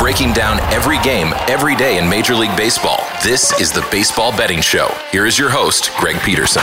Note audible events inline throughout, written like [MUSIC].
Breaking down every game, every day in Major League Baseball. This is the Baseball Betting Show. Here is your host, Greg Peterson.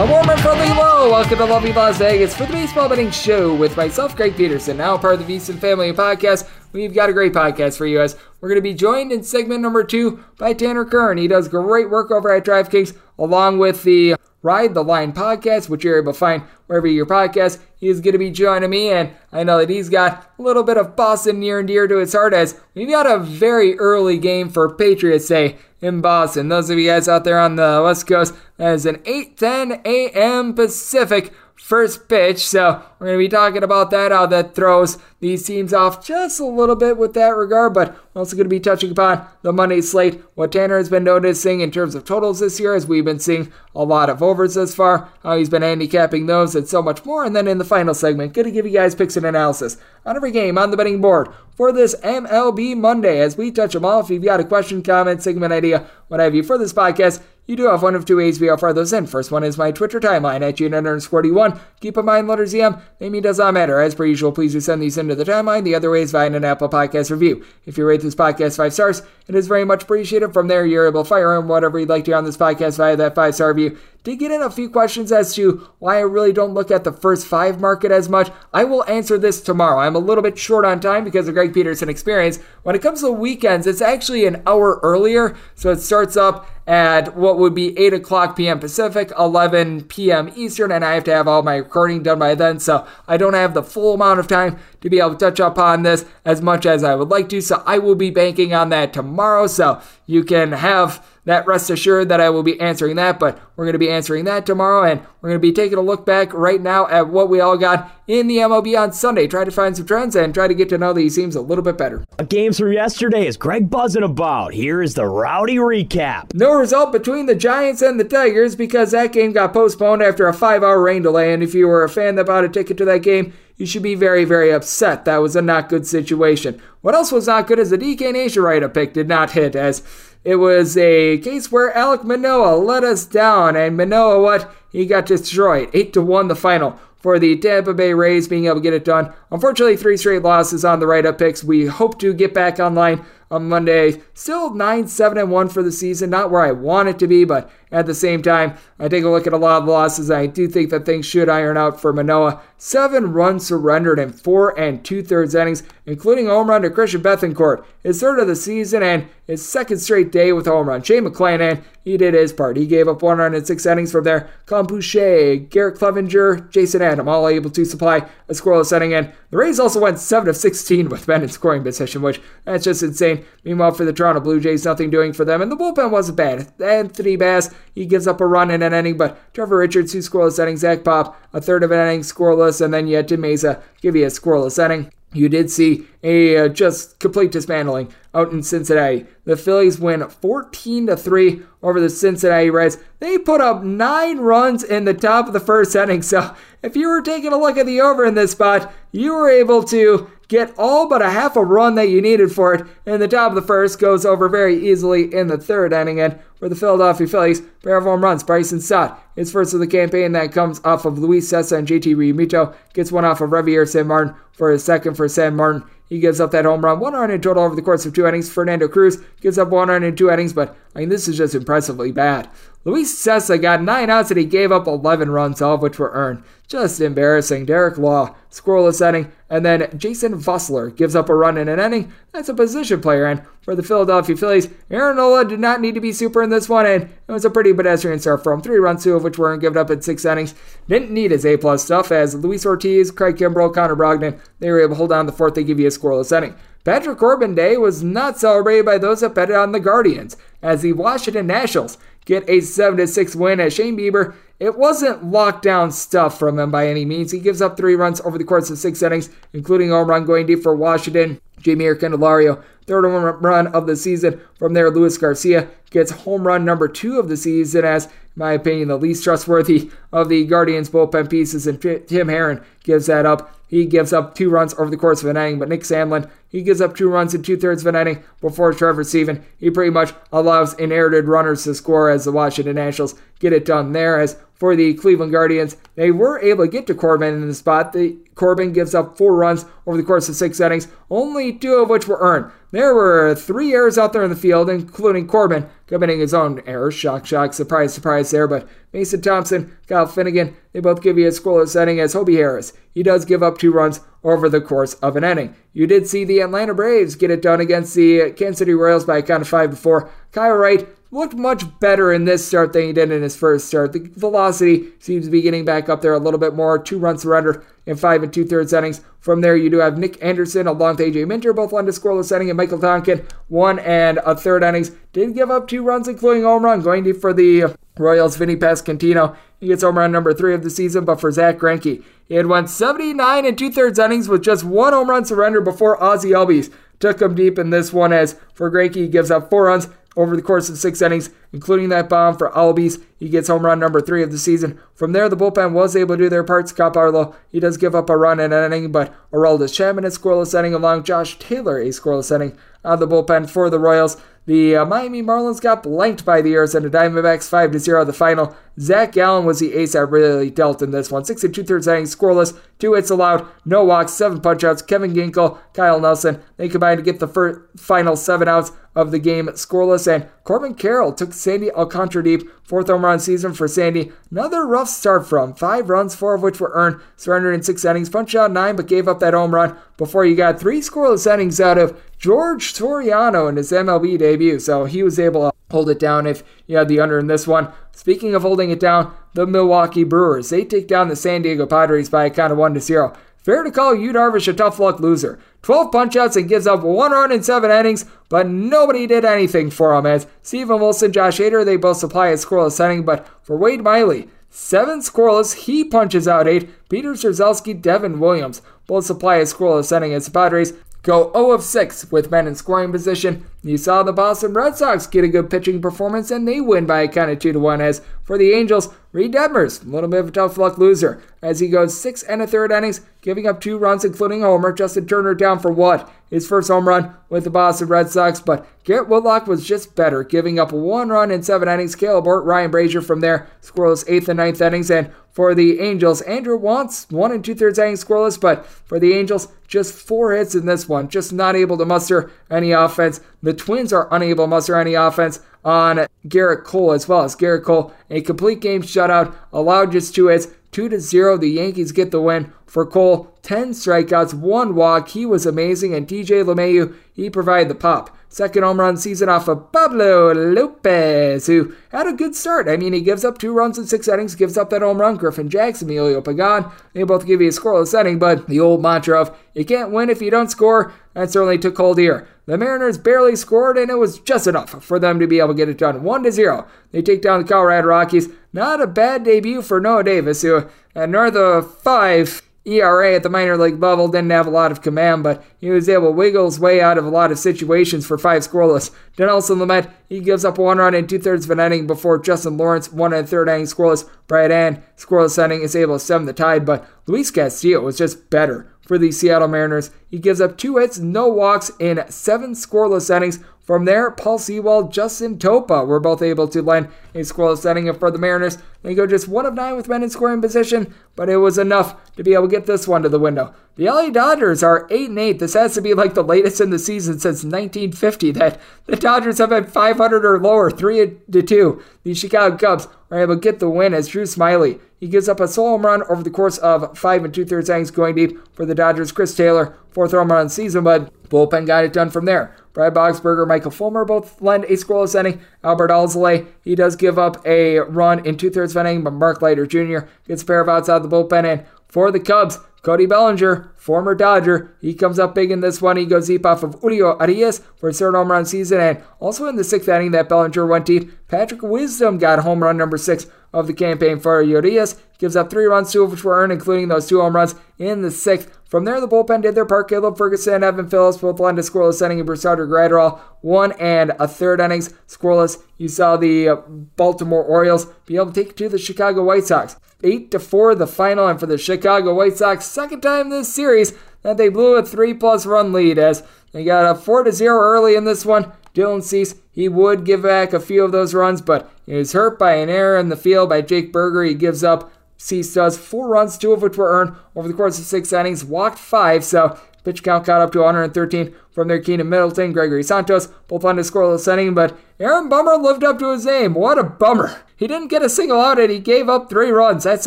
A warm and friendly hello. Welcome to lovely Las Vegas for the Baseball Betting Show with myself, Greg Peterson, now part of the VSiN Family Podcast. We've got a great podcast for you guys. We're going to be joined in segment number two by Tanner Kern. He does great work over at DraftKings, along with the Ride the Line podcast, which you're able to find wherever your podcast. He is going to be joining me, and I know that he's got a little bit of Boston near and dear to his heart as we've got a very early game for Patriots Day in Boston. Those of you guys out there on the West Coast, that is an 8:10 a.m. Pacific first pitch. So we're going to be talking about that, how that throws these teams off just a little bit with that regard. But we're also going to be touching upon the Monday slate, what Tanner has been noticing in terms of totals this year, as we've been seeing a lot of overs thus far, how he's been handicapping those, and so much more. And then in the final segment, going to give you guys picks and analysis on every game on the betting board for this MLB Monday as we touch them all. If you've got a question, comment, segment idea, what have you for this podcast, you do have one of two ways we offer those in. First one is my Twitter timeline at Gene underscore D1. Keep in mind, letters EM, name does not matter. As per usual, please do send these into the timeline. The other way is via an Apple Podcast review. If you rate this podcast five stars, it is very much appreciated. From there, you're able to fire in whatever you'd like to on this podcast via that five star review. Did get in a few questions as to why I really don't look at the first five market as much. I will answer this tomorrow. I'm a little bit short on time because of Greg Peterson experience. When it comes to weekends, it's actually an hour earlier, so it starts up at what would be 8 o'clock p.m. Pacific, 11 p.m. Eastern, and I have to have all my recording done by then, so I don't have the full amount of time to be able to touch upon this as much as I would like to. So I will be banking on that tomorrow, so you can have that rest assured that I will be answering that, but we're going to be answering that tomorrow, and we're going to be taking a look back right now at what we all got in the MLB on Sunday. Try to find some trends and try to get to know these teams a little bit better. Games from yesterday is Greg buzzing about. Here is the rowdy recap. No result between the Giants and the Tigers because that game got postponed after a five hour rain delay, and if you were a fan that bought a ticket to that game, you should be very, very upset. That was a not good situation. What else was not good is the DK Nation write up pick did not hit, as it was a case where Alek Manoah let us down, and Manoah, what? He got destroyed. 8 to 1 the final for the Tampa Bay Rays being able to get it done. Unfortunately, three straight losses on the write up picks. We hope to get back online on Monday. Still 9 7 and 1 for the season. Not where I want it to be, but at the same time, I take a look at a lot of losses. I do think that things should iron out for Manoah. Seven runs surrendered in four and two thirds innings, including a home run to Christian Bethancourt. his third of the season and his second straight day with home run. Shane McClanahan, he did his part. He gave up one run in six innings from there. Colin Poche, Garrett Cleavinger, Jason Adam, all able to supply a scoreless inning. And the Rays also went 7 of 16 with men in scoring position, which that's just insane. Meanwhile, for the Toronto Blue Jays, nothing doing for them. And the bullpen wasn't bad. Anthony Bass, he gives up a run in an inning, but Trevor Richards, two scoreless innings, Zach Pop, a third of an inning scoreless, and then you had Tim Mayza give you a scoreless inning. You did see a uh, just complete dismantling out in Cincinnati. The Phillies win 14 to 3 over the Cincinnati Reds. They put up 9 runs in the top of the first inning. So, if you were taking a look at the over in this spot, you were able to get all but a half a run that you needed for it in the top of the first goes over very easily in the third inning and for the Philadelphia Phillies. Pair of home runs, Bryson Stott. His first of the campaign that comes off of Luis Cessa and JT Realmuto. Gets one off of Javier San Martin for his second for San Martin. He gives up that home run, one run in total over the course of two innings. Fernando Cruz gives up one run in two innings, but I mean, this is just impressively bad. Luis Cessa got nine outs and he gave up 11 runs, all of which were earned. Just embarrassing. Derek Law, scoreless inning, and then Jason Vosler gives up a run in an inning. That's a position player, and for the Philadelphia Phillies, Aaron Nola did not need to be super in this one, and it was a pretty pedestrian start from three runs, two of which weren't given up in six innings. Didn't need his A plus stuff as Luis Ortiz, Craig Kimbrel, Connor Brogdon, they were able to hold down the fourth. They give you a scoreless inning. Patrick Corbin Day was not celebrated by those that betted on the Guardians, as the Washington Nationals get a 7 6 win as Shane Bieber. It wasn't lockdown stuff from him by any means. He gives up three runs over the course of six innings, including a home run going deep for Washington. Jeimer Candelario, third home run of the season. From there, Luis Garcia gets home run number two of the season as, my opinion, the least trustworthy of the Guardians bullpen pieces, and Tim Herrin gives that up. He gives up two runs over the course of an inning, but Nick Sandlin, he gives up two runs in two thirds of an inning before Trevor Stephan. He pretty much allows inherited runners to score as the Washington Nationals get it done there. As for the Cleveland Guardians, they were able to get to Corbin in the spot. The Corbin gives up four runs over the course of six innings, only two of which were earned. There were three errors out there in the field, including Corbin committing his own error. Shock, shock, surprise, surprise there. But Mason Thompson, Kyle Finnegan, they both give you a scoreless inning as Hobie Harris. He does give up two runs over the course of an inning. You did see the Atlanta Braves get it done against the Kansas City Royals by a count of five before. Kyle Wright looked much better in this start than he did in his first start. The velocity seems to be getting back up there a little bit more. Two runs surrendered in five and two thirds innings. From there, you do have Nick Anderson along with AJ Minter, both led to scoreless inning, and Michael Tonkin, one and a third innings. Did give up two runs, including home run, going for the Royals. Vinny Pasquantino, he gets home run number three of the season, but for Zack Greinke, he had won 79 and two thirds innings with just one home run surrender before Ozzie Albies took him deep in this one. As for Greinke, he gives up four runs over the course of six innings, including that bomb for Albies. He gets home run number three of the season. From there, the bullpen was able to do their part. Scott Barlow, he does give up a run in an inning, but Aroldis Chapman a scoreless inning along Josh Taylor a scoreless inning of the bullpen for the Royals. The uh, Miami Marlins got blanked by the Arizona Diamondbacks 5 0 the final. Zac Gallen was the ace that really dealt in this one. Six and two thirds innings, scoreless, two hits allowed, no walks, seven punchouts. Kevin Ginkel, Kyle Nelson, they combined to get the first, final seven outs of the game scoreless. And Corbin Carroll took Sandy Alcantara deep, fourth home run season for Sandy. Another rough start from five runs, four of which were earned, surrendered in six innings, punched out nine, but gave up that home run before you got three scoreless innings out of George Soriano in his MLB debut. So he was able to hold it down if you had the under in this one. Speaking of holding it down, the Milwaukee Brewers, they take down the San Diego Padres by a count of 1 to 0. Fair to call Yu Darvish a tough luck loser. 12 punchouts and gives up one run in seven innings, but nobody did anything for him as Steven Wilson, Josh Hader, they both supply a scoreless inning, but for Wade Miley, seven scoreless, he punches out eight. Peter Strzelecki, Devin Williams both supply a scoreless inning as the Padres go 0 of 6 with men in scoring position. You saw the Boston Red Sox get a good pitching performance and they win by a count of 2 to 1 as for the Angels, Reid Detmers, a little bit of a tough luck loser as he goes 6 and a third innings, giving up two runs including a homer. Justin Turner down for what? His first home run with the Boston Red Sox, but Garrett Whitlock was just better, giving up one run in seven innings. Kaleb Ort, Ryan Brasier from there, scoreless eighth and ninth innings, and for the Angels. Andrew Wantz, one and two thirds innings scoreless, but for the Angels, just four hits in this one, just not able to muster any offense. The Twins are unable to muster any offense on Gerrit Cole as well as Gerrit Cole, a complete game shutout, allowed just two hits. 2 to 0. The Yankees get the win. For Cole, 10 strikeouts, 1 walk. He was amazing. And DJ LeMahieu, he provided the pop. Second home run season off of Pablo Lopez, who had a good start. I mean, he gives up two runs in six innings, gives up that home run. Griffin Jax, Emilio Pagan, they both give you a scoreless inning, but the old mantra of you can't win if you don't score, that certainly took hold here. The Mariners barely scored, and it was just enough for them to be able to get it done. 1 to 0. They take down the Colorado Rockies. Not a bad debut for Noah Davis, who at north of 5 ERA at the minor league level didn't have a lot of command, but he was able to wiggle his way out of a lot of situations for five scoreless. Dinelson Lamet, he gives up one run in two thirds of an inning before Justin Lawrence, one and third inning scoreless. Brad Hand, scoreless inning, is able to stem the tide, but Luis Castillo was just better for the Seattle Mariners. He gives up two hits, no walks in seven scoreless innings From there, Paul Sewald, Justin Topa were both able to land a scoreless. And for the Mariners, they go just one of nine with men in scoring position, but it was enough to be able to get this one to the window. The LA Dodgers are 8 and 8. This has to be like the latest in the season since 1950 that the Dodgers have been 500 or lower, 3 to 2. The Chicago Cubs are able to get the win as Drew Smyly. He gives up a solo home run over the course of five and two thirds innings going deep for the Dodgers. Chris Taylor, fourth home run season, but bullpen got it done from there. Brad Boxberger, Michael Fulmer both lend a scoreless inning. Adbert Alzolay, he does give up a run in two thirds of inning, but Mark Leiter Jr. gets a pair of outs out of the bullpen. And for the Cubs, Cody Bellinger, former Dodger, he comes up big in this one. He goes deep off of Julio Urias for his third home run season. And also in the sixth inning that Bellinger went deep, Patrick Wisdom got home run number six of the campaign for Urias. Gives up three runs, two of which were earned, including those two home runs in the sixth. From there, the bullpen did their part. Caleb Ferguson, Evan Phillips both led to scoreless inning, and Brusdar Graterol one and a third innings scoreless. You saw the uh, Baltimore Orioles be able to take it to the Chicago White Sox. 8 to 4 the final, and for the Chicago White Sox, second time this series that they blew a 3 plus run lead as they got a 4 to 0 early in this one. Dylan Cease, he would give back a few of those runs, but he was hurt by an error in the field by Jake Burger. He gives up. Cease does four runs, two of which were earned over the course of six innings, walked five, so pitch count got up to 113 from their Keynan Middleton, Gregory Santos, both on a scoreless inning, but Aaron Bummer lived up to his name. What a bummer. He didn't get a single out and he gave up three runs. That's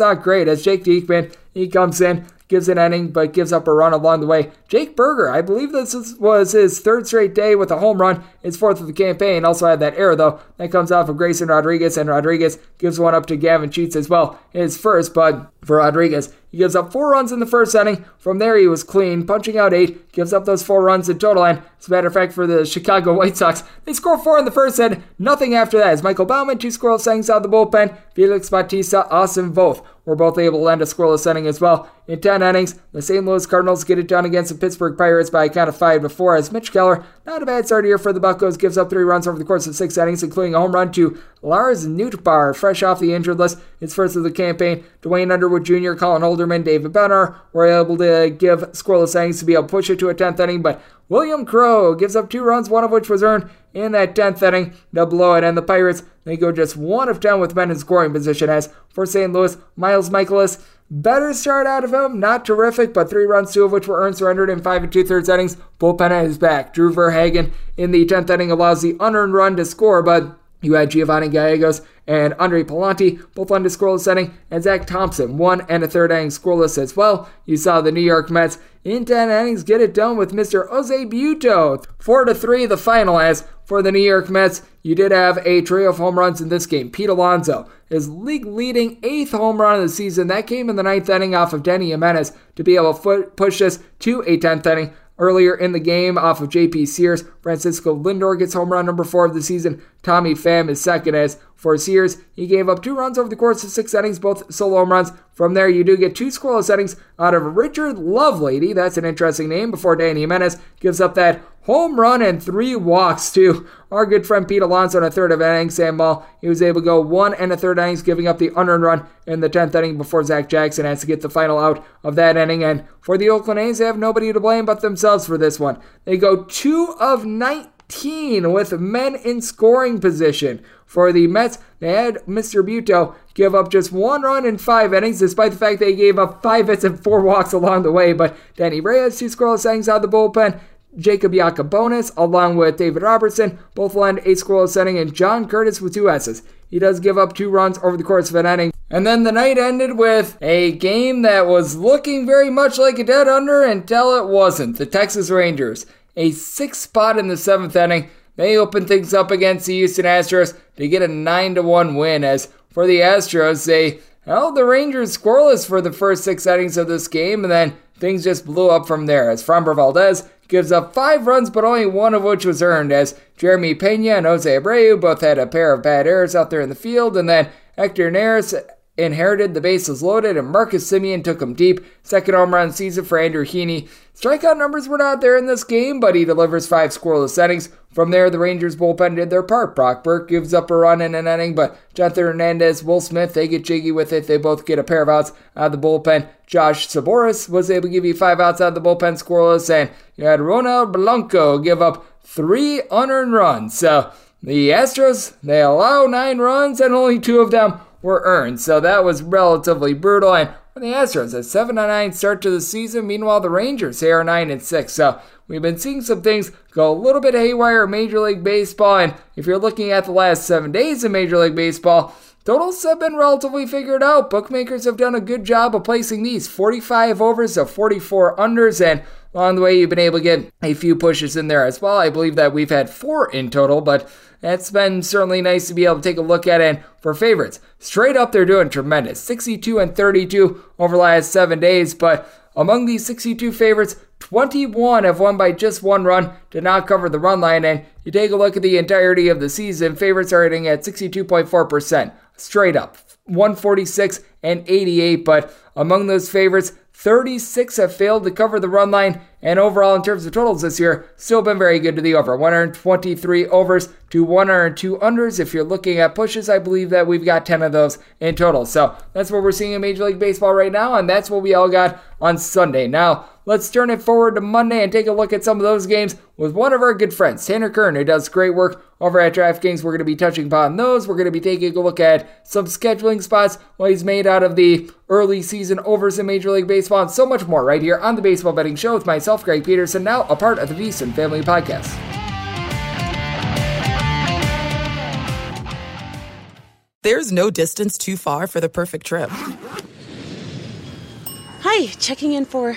not great as Jake Diekman, he comes in, gives an inning, but gives up a run along the way. Jake Burger, I believe this was his third straight day with a home run, his fourth of the campaign. Also had that error, though. That comes off of Grayson Rodriguez, and Rodriguez gives one up to Gavin Sheets as well. His first, but for Rodriguez, he gives up four runs in the first inning. From there, he was clean, punching out eight, gives up those four runs in total. And as a matter of fact, for the Chicago White Sox, they score four in the first inning, nothing after that. As Michael Baumann, two scoreless innings out of the bullpen, Felix Bautista, Austin Voth were both able to end a scoreless inning as well. In 10 innings, the St. Louis Cardinals get it done against the Pittsburgh Pirates by a count of 5 before, as Mitch Keller, not a bad start here for the Buccos, gives up three runs over the course of six innings, including a home run to Lars Nootbaar, fresh off the injured list, his first of the campaign. Duane Underwood Jr., Colin Holderman, David Bednar were able to give scoreless innings to be able to push it to a 10th inning, but William Crowe gives up two runs, one of which was earned in that 10th inning to blow it, and the Pirates, they go just one of 10 with men in scoring position, as for St. Louis, Miles Mikolas, Better start out of him, not terrific, but three runs, two of which were earned, surrendered in five and two thirds innings. Bullpen his back. Drew Verhagen in the 10th inning allows the unearned run to score, but you had Giovanni Gallegos and Andre Pallante, both on the scoreless inning, and Zach Thompson, one and a third inning scoreless as well. You saw the New York Mets in 10 innings get it done with Mr. Jose Butto. 4 to 3 the final as for the New York Mets, you did have a trio of home runs in this game. Pete Alonso, his league leading eighth home run of the season, that came in the ninth inning off of Denny Jimenez to be able to push this to a 10th inning. Earlier in the game, off of JP Sears, Francisco Lindor gets home run number four of the season. Tommy Pham is second as for Sears. He gave up two runs over the course of six innings, both solo home runs. From there, you do get two scoreless innings out of Richard Lovelady. That's an interesting name. Before Danny Jimenez gives up that home run and three walks to our good friend Pete Alonso in a third of an inning. Sam Moll, he was able to go one and a third innings, giving up the unearned run in the 10th inning before Zach Jackson has to get the final out of that inning. And for the Oakland A's, they have nobody to blame but themselves for this one. They go two of 19 with men in scoring position. For the Mets, they had Mr. Butto give up just one run in five innings, despite the fact they gave up five hits and four walks along the way. But Denyi Reyes, two scoreless innings out of the bullpen, Jacob Yacabonis, along with David Robertson, both land eight scoreless inning, and John Curtiss with two S's. He does give up two runs over the course of an inning. And then the night ended with a game that was looking very much like a dead under until it wasn't. The Texas Rangers, a sixth spot in the seventh inning. They open things up against the Houston Astros to get a 9 to 1 win. As for the Astros, they held the Rangers scoreless for the first six innings of this game, and then things just blew up from there. As Framber Valdez gives up five runs, but only one of which was earned, as Jeremy Pena and Jose Abreu both had a pair of bad errors out there in the field, and then Hector Neris inherited the bases loaded, and Marcus Semien took him deep. Second home run season for Andrew Heaney. Strikeout numbers were not there in this game, but he delivers five scoreless innings. From there, the Rangers bullpen did their part. Brock Burke gives up a run in an inning, but Jonathan Hernandez, Will Smith, they get jiggy with it. They both get a pair of outs out of the bullpen. Josh Sborz was able to give you five outs out of the bullpen scoreless, and you had Ronel Blanco give up three unearned runs. So the Astros, they allow nine runs and only two of them were earned. So that was relatively brutal. And for the Astros, a 7 9 start to the season. Meanwhile, the Rangers, they are 9 and 6. So we've been seeing some things go a little bit haywire in Major League Baseball. And if you're looking at the last seven days in Major League Baseball, Totals have been relatively figured out. Bookmakers have done a good job of placing these 45 overs of 44 unders, and along the way, you've been able to get a few pushes in there as well. I believe that we've had four in total, but that's been certainly nice to be able to take a look at. And for favorites, straight up, they're doing tremendous 62 and 32 over the last seven days. But among these 62 favorites, 21 have won by just one run, did not cover the run line. And you take a look at the entirety of the season, favorites are hitting at 62.4%, straight up 146 and 88. But among those favorites, 36 have failed to cover the run line, and overall, in terms of totals this year, still been very good to the over. 123 overs to 102 unders. If you're looking at pushes, I believe that we've got 10 of those in total. So that's what we're seeing in Major League Baseball right now, and that's what we all got on Sunday. Now, let's turn it forward to Monday and take a look at some of those games with one of our good friends, Tanner Kern, who does great work over at DraftKings. We're going to be touching upon those. We're going to be taking a look at some scheduling spots, what he's made out of the early season overs in Major League Baseball, and so much more right here on the Baseball Betting Show with myself, Greg Peterson, now a part of the VSiN Family Podcast. There's no distance too far for the perfect trip. Hi, checking in for.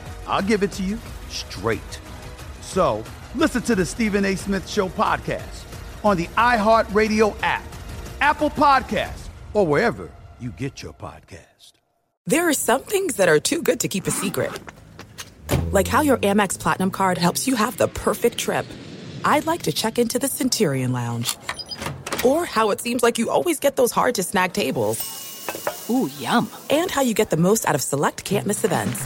I'll give it to you straight. So listen to the Stephen A. Smith Show podcast on the iHeartRadio app, Apple Podcasts, or wherever you get your podcast. There are some things that are too good to keep a secret. Like how your Amex Platinum card helps you have the perfect trip. I'd like to check into the Centurion Lounge. Or how it seems like you always get those hard to snag tables. Ooh, yum. And how you get the most out of select can't miss events.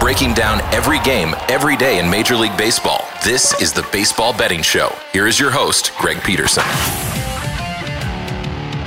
Breaking down every game, every day in Major League Baseball. This is the Baseball Betting Show. Here is your host, Greg Peterson.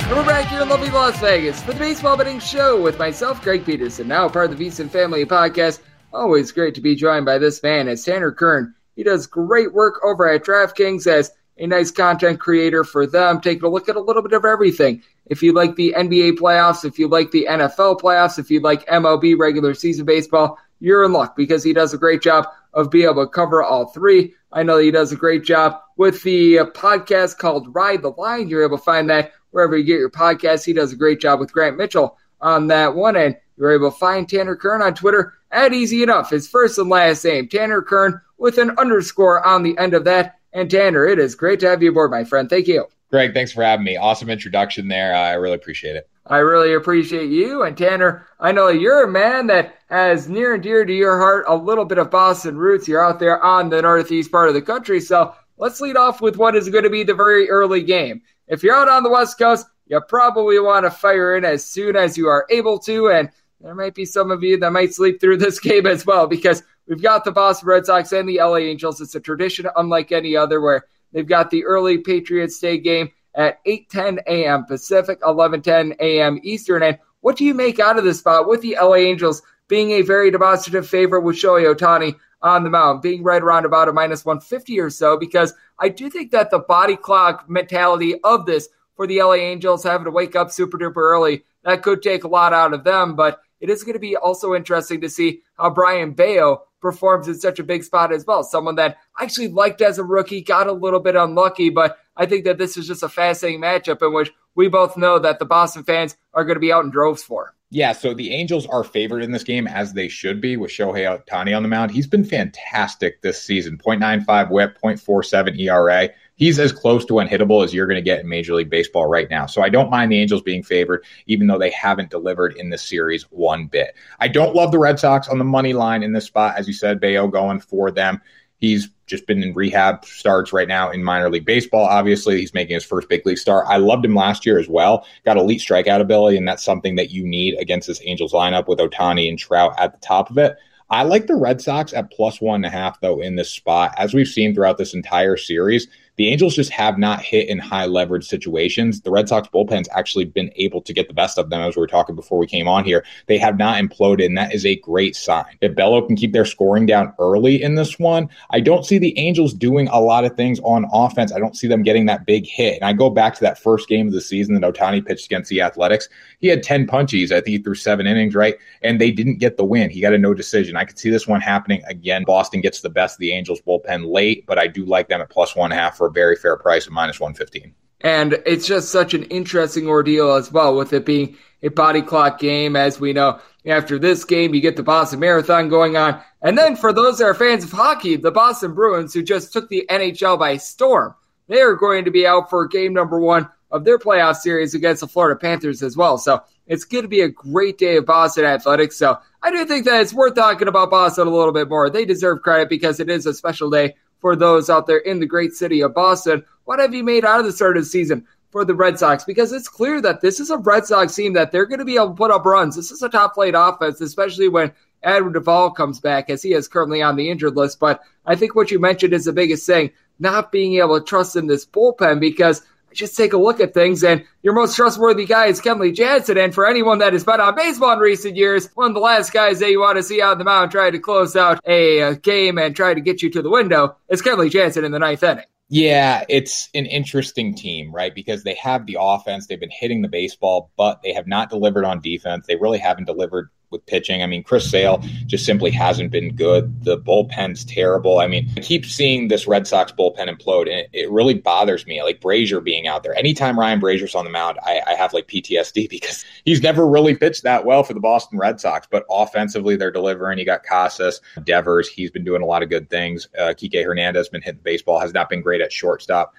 And we're back here in lovely Las Vegas for the Baseball Betting Show with myself, Greg Peterson, now part of the VSiN Family Podcast. Always great to be joined by this man, as Tanner Kern. He does great work over at DraftKings as a nice content creator for them, taking a look at a little bit of everything. If you like the NBA playoffs, if you like the NFL playoffs, if you like MLB regular season baseball, you're in luck because he does a great job of being able to cover all three. I know he does a great job with the uh, podcast called Ride the Line. You're able to find that wherever you get your podcast. He does a great job with Grant Mitchell on that one And You're able to find Tanner Kern on Twitter at Easy Enough, his first and last name, Tanner Kern, with an underscore on the end of that. And Tanner, it is great to have you aboard, my friend. Thank you. Greg, thanks for having me. Awesome introduction there. I really appreciate it. I really appreciate you. And Tanner, I know you're a man that has near and dear to your heart a little bit of Boston roots. You're out there on the northeast part of the country. So let's lead off with what is going to be the very early game. If you're out on the West Coast, you probably want to fire in as soon as you are able to. And there might be some of you that might sleep through this [LAUGHS] game as well because we've got the Boston Red Sox and the LA Angels. It's a tradition unlike any other where they've got the early Patriots Day game at 8:10 a.m. Pacific, 11:10 a.m. Eastern. And what do you make out of this spot with the LA Angels being a very demonstrative favorite with Shohei Ohtani on the mound, being right around about a minus 150 or so? Because I do think that the body clock mentality of this for the LA Angels having to wake up super duper early that could take a lot out of them, but it is going to be also interesting to see how Brayan Bello performs in such a big spot as well. Someone that I actually liked as a rookie, got a little bit unlucky, but I think that this is just a fascinating matchup in which we both know that the Boston fans are going to be out in droves for. Yeah, so the Angels are favored in this game as they should be with Shohei Ohtani on the mound. He's been fantastic this season 0.95 whip, 0.47 ERA he's as close to unhittable as you're going to get in Major League Baseball right now. So I don't mind the Angels being favored, even though they haven't delivered in this series one bit. I don't love the Red Sox on the money line in this spot. As you said, Bello going for them. He's just been in rehab starts right now in minor league baseball. Obviously, he's making his first big league start. I loved him last year as well. Got elite strikeout ability, and that's something that you need against this Angels lineup with Ohtani and Trout at the top of it. I like the Red Sox at plus one and a half, though, in this spot. As we've seen throughout this entire series, the Angels just have not hit in high leverage situations. The Red Sox bullpen's actually been able to get the best of them, as we were talking before we came on here. They have not imploded, and that is a great sign. If Bello can keep their scoring down early in this one, I don't see the Angels doing a lot of things on offense. I don't see them getting that big hit. And I go back to that first game of the season that Ohtani pitched against the Athletics. He had 10 punchies. I think he threw seven innings, right? And they didn't get the win. He got a no decision. I could see this one happening again. Boston gets the best of the Angels bullpen late, but I do like them at plus one half for a very fair price of minus 115. And it's just such an interesting ordeal as well, with it being a body clock game. As we know, after this game, you get the Boston Marathon going on. And then for those that are fans of hockey, the Boston Bruins, who just took the NHL by storm, they are going to be out for game number one of their playoff series against the Florida Panthers as well. So it's going to be a great day of Boston athletics. So I do think that it's worth talking about Boston a little bit more. They deserve credit because it is a special day for those out there in the great city of Boston. What have you made out of the start of the season for the Red Sox because it's clear that this is a Red Sox team that they're going to be able to put up runs. This is a top flight offense, especially when Adam Duvall comes back as he is currently on the injured list. But I think what you mentioned is the biggest thing, not being able to trust in this bullpen because just take a look at things and your most trustworthy guy is Kenley Jansen. And for anyone that has been on baseball in recent years, one of the last guys that you want to see on the mound trying to close out a, game and try to get you to the window is Kenley Jansen in the ninth inning. Yeah, it's an interesting team, right? Because they have the offense, they've been hitting the baseball, but they have not delivered on defense. They really haven't delivered with pitching. I mean, Chris Sale just simply hasn't been good. The bullpen's terrible. I mean, I keep seeing this Red Sox bullpen implode, and it, really bothers me. Like Brasier being out there. Anytime Ryan Brasier's on the mound, I, I, have like PTSD [LAUGHS] because he's never really pitched that well for the Boston Red Sox. But offensively, they're delivering. You got Casas, Devers. He's been doing a lot of good things. Uh, Kike Hernandez been hitting baseball, has not been great at shortstop.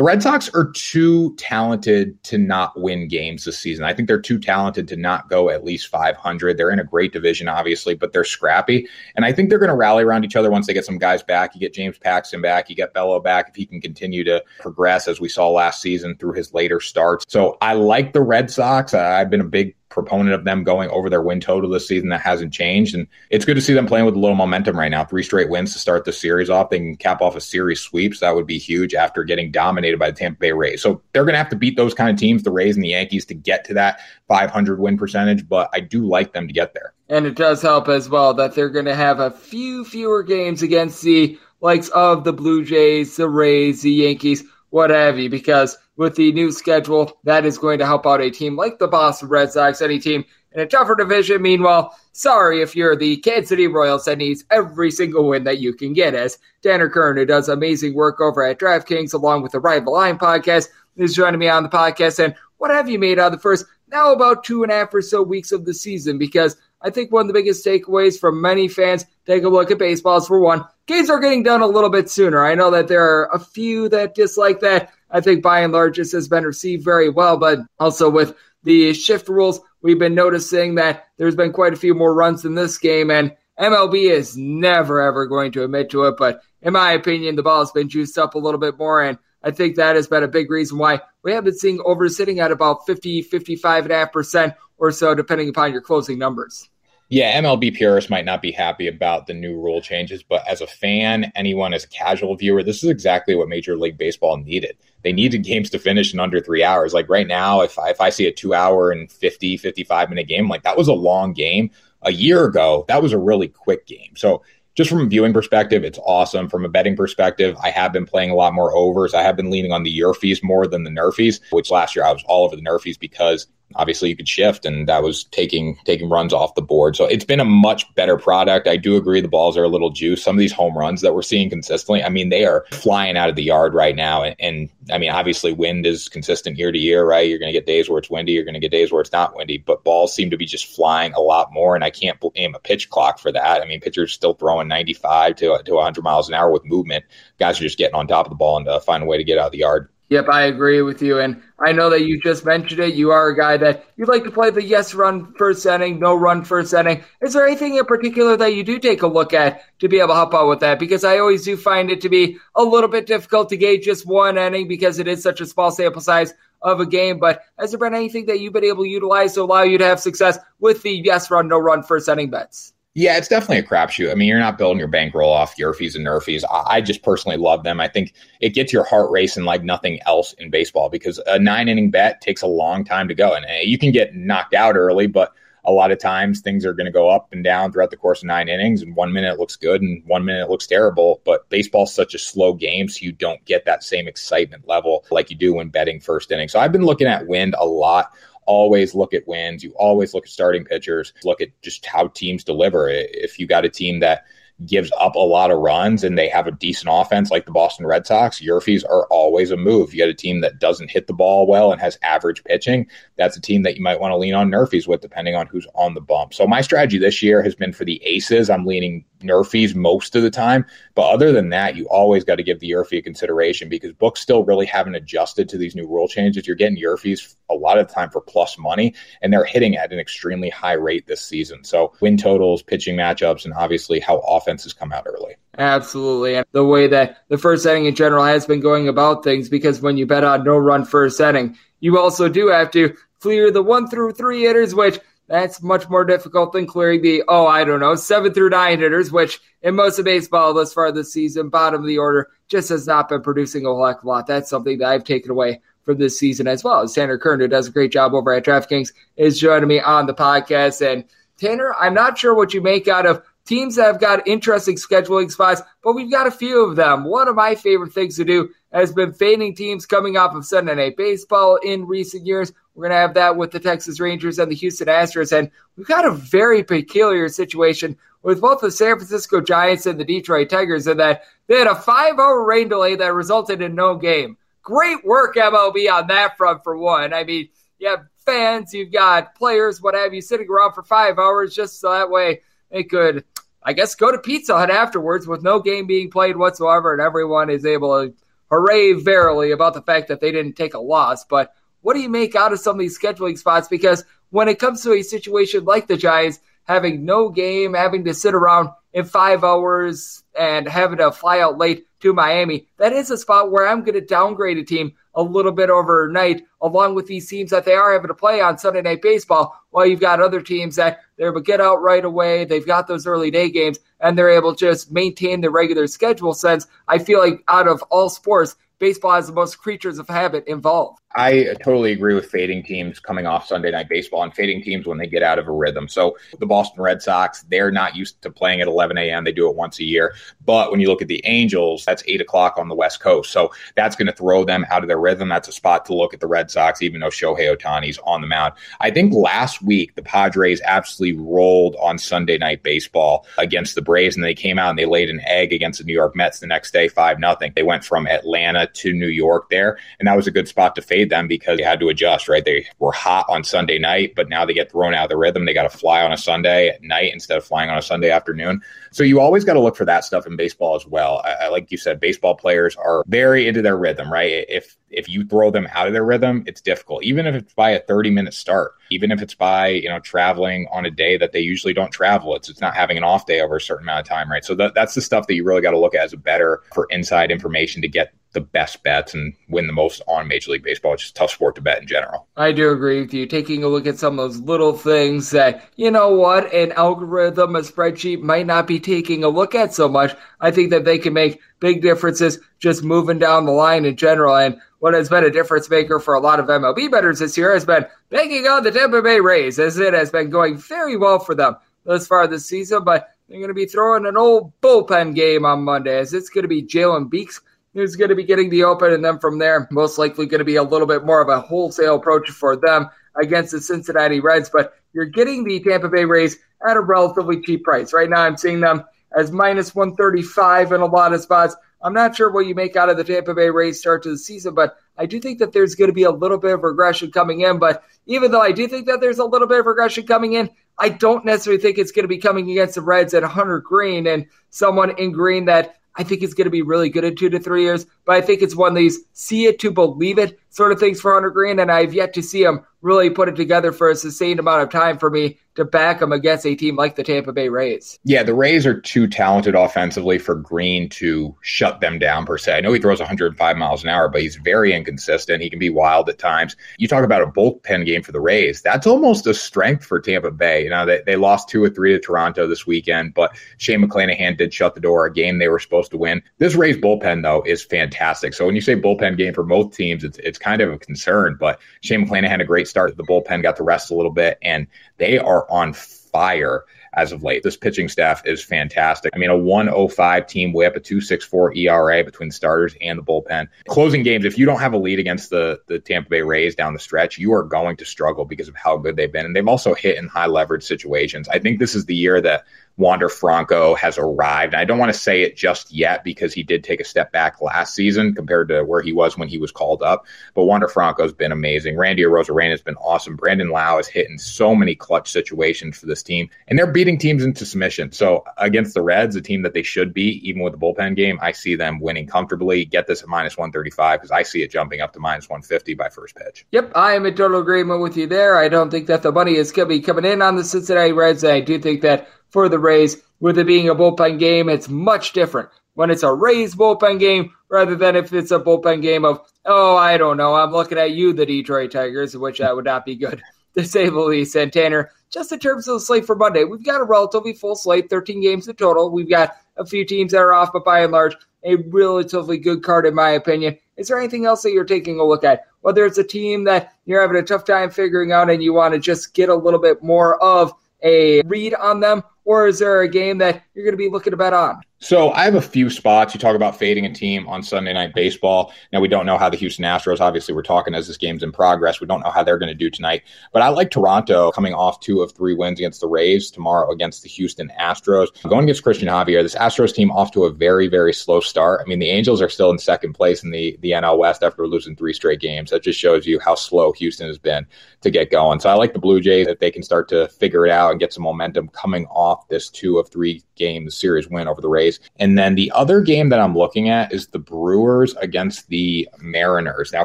The Red Sox are too talented to not win games this season. I think they're too talented to not go at least 500. They're in a great division, obviously, but they're scrappy. And I think they're going to rally around each other once they get some guys back. You get James Paxton back, you get Bello back if he can continue to progress as we saw last season through his later starts. So I like the Red Sox. I've been a big proponent of them going over their win total this season. That hasn't changed. And it's good to see them playing with a little momentum right now. Three straight wins to start the series off. They can cap off a series sweep. So that would be huge after getting dominated by the Tampa Bay Rays. So they're going to have to beat those kind of teams, the Rays and the Yankees, to get to that 500 win percentage. But I do like them to get there. And it does help as well that they're going to have a few fewer games against the likes of the Blue Jays, the Rays, the Yankees, what have you, because with the new schedule, that is going to help out a team like the Boston Red Sox, any team in a tougher division. Meanwhile, sorry if you're the Kansas City Royals that needs every single win that you can get. As Tanner Kern, who does amazing work over at DraftKings along with the the Line podcast, is joining me on the podcast. And what have you made out of the first now about two and a half or so weeks of the season? Because I think one of the biggest takeaways from many fans take a look at baseballs for one, games are getting done a little bit sooner. I know that there are a few that dislike that. I think by and large this has been received very well, but also with the shift rules, we've been noticing that there's been quite a few more runs in this game, and MLB is never ever going to admit to it. But in my opinion, the ball has been juiced up a little bit more, and I think that has been a big reason why we have been seeing over sitting at about 50, 55.5% or so, depending upon your closing numbers. Yeah, MLB purists might not be happy about the new rule changes, but as a fan, anyone as a casual viewer, this is exactly what Major League Baseball needed. They needed games to finish in under three hours. Like right now, if I, if I see a two hour and 50, 55 minute game, like that was a long game. A year ago, that was a really quick game. So just from a viewing perspective, it's awesome. From a betting perspective, I have been playing a lot more overs. I have been leaning on the Yerfies more than the Nerfies, which last year I was all over the Nerfies because obviously you could shift and that was taking taking runs off the board. So it's been a much better product. I do agree the balls are a little juice some of these home runs that we're seeing consistently i mean they are flying out of the yard right now. And, and i mean obviously wind is consistent year to year right? You're going to get days where it's windy you're going to get days where it's not windy but balls seem to be just flying a lot more and i can't blame a pitch clock for that. I mean pitchers still throwing 95 to, to 100 miles an hour with movement. Guys are just getting on top of the ball and uh, find a way to get out of the yard Yep, I agree with you. And I know that you just mentioned it. You are a guy that you like to play the yes run first inning, no run first inning. Is there anything in particular that you do take a look at to be able to help out with that? Because I always do find it to be a little bit difficult to gauge just one inning because it is such a small sample size of a game. But has there been anything that you've been able to utilize to allow you to have success with the yes run, no run first inning bets? Yeah, it's definitely a crapshoot. I mean, you're not building your bankroll off Yerfies and Nerfies. I just personally love them. I think it gets your heart racing like nothing else in baseball because a nine inning bet takes a long time to go. And eh, you can get knocked out early, but a lot of times things are going to go up and down throughout the course of nine innings. And one minute it looks good and one minute it looks terrible. But baseball's such a slow game, so you don't get that same excitement level like you do when betting first inning. So I've been looking at wind a lot always look at wins. You always look at starting pitchers. Look at just how teams deliver. If you got a team that gives up a lot of runs and they have a decent offense like the Boston Red Sox, Yerfies are always a move. You got a team that doesn't hit the ball well and has average pitching. That's a team that you might want to lean on Nerfies with, depending on who's on the bump. So my strategy this year has been for the aces. I'm leaning Nerfies most of the time. But other than that, you always got to give the Yerfie a consideration because books still really haven't adjusted to these new rule changes. You're getting Yerfies a lot of the time for plus money, and they're hitting at an extremely high rate this season. So win totals, pitching matchups, and obviously how often offenses come out early. Absolutely. And the way that the first inning in general has been going about things, because when you bet on no run first inning, you also do have to clear the one through three hitters, which that's much more difficult than clearing the, oh, I don't know, seven through nine hitters, which in most of baseball thus far this season, bottom of the order, just has not been producing a heck of a lot. That's something that I've taken away from this season as well. Tanner Kern, who does a great job over at DraftKings, is joining me on the podcast. And Tanner, I'm not sure what you make out of teams that have got interesting scheduling spots, but we've got a few of them. One of my favorite things to do has been fading teams coming off of Sunday Night Baseball in recent years. We're going to have that with the Texas Rangers and the Houston Astros. And we've got a very peculiar situation with both the San Francisco Giants and the Detroit Tigers in that they had a five hour rain delay that resulted in no game. Great work, MLB, on that front, for one. I mean, you have fans, you've got players, what have you, sitting around for five hours just so that way they could, I guess, go to Pizza Hut afterwards with no game being played whatsoever, and everyone is able to hooray verily about the fact that they didn't take a loss. But what do you make out of some of these scheduling spots? Because when it comes to a situation like the Giants, having no game, having to sit around in five hours and having to fly out late to Miami, that is a spot where I'm going to downgrade a team a little bit overnight, along with these teams that they are having to play on Sunday Night Baseball, while you've got other teams that they're able to get out right away. They've got those early day games, and they're able to just maintain the regular schedule sense. I feel like out of all sports, baseball has the most creatures of habit involved. I totally agree with fading teams coming off Sunday night baseball and fading teams when they get out of a rhythm. So the Boston Red Sox, they're not used to playing at 11 a.m. They do it once a year. But when you look at the Angels, that's eight o'clock on the West Coast. So that's going to throw them out of their rhythm. That's a spot to look at the Red Sox, even though Shohei Ohtani's on the mound. I think last week the Padres absolutely rolled on Sunday night baseball against the Braves, and they came out and they laid an egg against the New York Mets the next day, five nothing. They went from Atlanta to New York there, and that was a good spot to fade them because they had to adjust, right? They were hot on Sunday night, but now they get thrown out of the rhythm. They got to fly on a Sunday at night instead of flying on a Sunday afternoon. So you always got to look for that stuff in baseball as well. I, I, like you said, baseball players are very into their rhythm, right? If if you throw them out of their rhythm, it's difficult. Even if it's by a 30 minute start, even if it's by, you know, traveling on a day that they usually don't travel, it's it's not having an off day over a certain amount of time, right? So that, that's the stuff that you really got to look at as a better for inside information to get the best bets and win the most on Major League Baseball. It's just tough sport to bet in general. I do agree with you. Taking a look at some of those little things that, you know what, an algorithm, a spreadsheet might not be taking a look at so much. I think that they can make big differences just moving down the line in general. And what has been a difference maker for a lot of MLB bettors this year has been banking on the Tampa Bay Rays, as it has been going very well for them thus far this season. But they're going to be throwing an old bullpen game on Monday, as it's going to be Jalen Beeks who's going to be getting the open, and then from there, most likely going to be a little bit more of a wholesale approach for them against the Cincinnati Reds. But you're getting the Tampa Bay Rays at a relatively cheap price. Right now, I'm seeing them as minus 135 in a lot of spots. I'm not sure what you make out of the Tampa Bay Rays start to the season, but I do think that there's going to be a little bit of regression coming in. But even though I do think that there's a little bit of regression coming in, I don't necessarily think it's going to be coming against the Reds at Hunter Greene and someone in green that I think he's going to be really good in two to three years, but I think it's one of these see it to believe it sort of things for Hunter Greene, and I've yet to see him really put it together for a sustained amount of time for me to back him against a team like the Tampa Bay Rays. Yeah, the Rays are too talented offensively for Greene to shut them down per se. I know he throws 105 miles an hour, but he's very inconsistent. He can be wild at times. You talk about a bullpen game for the Rays. That's almost a strength for Tampa Bay. You know, they, they lost two or three to Toronto this weekend, but Shane McClanahan did shut the door, a game they were supposed to win. This Rays bullpen, though, is fantastic. So when you say bullpen game for both teams, it's, it's kind of a concern, but Shane McClanahan had a great start. The bullpen got to rest a little bit, and they are on fire as of late. This pitching staff is fantastic. I mean, a 105 team whip, a 264 ERA between the starters and the bullpen. Closing games, if you don't have a lead against the, the Tampa Bay Rays down the stretch, you are going to struggle because of how good they've been. And they've also hit in high leverage situations. I think this is the year that Wander Franco has arrived. I don't want to say it just yet because he did take a step back last season compared to where he was when he was called up. But Wander Franco's been amazing. Randy Arozarena has been awesome. Brandon Lowe has hit in so many clutch situations for this team, and they're beating teams into submission. So against the Reds, a team that they should beat, even with the bullpen game, I see them winning comfortably. Get this at minus 135 because I see it jumping up to minus 150 by first pitch. Yep, I am in total agreement with you there. I don't think that the money is going to be coming in on the Cincinnati Reds. I do think that for the Rays. with it being a bullpen game, it's much different when it's a Rays bullpen game rather than if it's a bullpen game of, oh, I don't know, I'm looking at you, the Detroit Tigers, which that would not be good [LAUGHS] to the Tanner, just in terms of the slate for Monday, we've got a relatively full slate, 13 games in total. We've got a few teams that are off, but by and large, a relatively good card in my opinion. Is there anything else that you're taking a look at? Whether it's a team that you're having a tough time figuring out and you want to just get a little bit more of a read on them, or is there a game that you're going to be looking to bet on? So I have a few spots. You talk about fading a team on Sunday Night Baseball. Now we don't know how the Houston Astros. Obviously, we're talking as this game's in progress. We don't know how they're going to do tonight. But I like Toronto coming off two of three wins against the Rays tomorrow against the Houston Astros. Going against Cristian Javier, this Astros team off to a very very slow start. I mean, the Angels are still in second place in the the NL West after losing three straight games. That just shows you how slow Houston has been to get going. So I like the Blue Jays that they can start to figure it out and get some momentum coming off this two of three game series win over the Rays. And then the other game that I'm looking at is the Brewers against the Mariners. Now,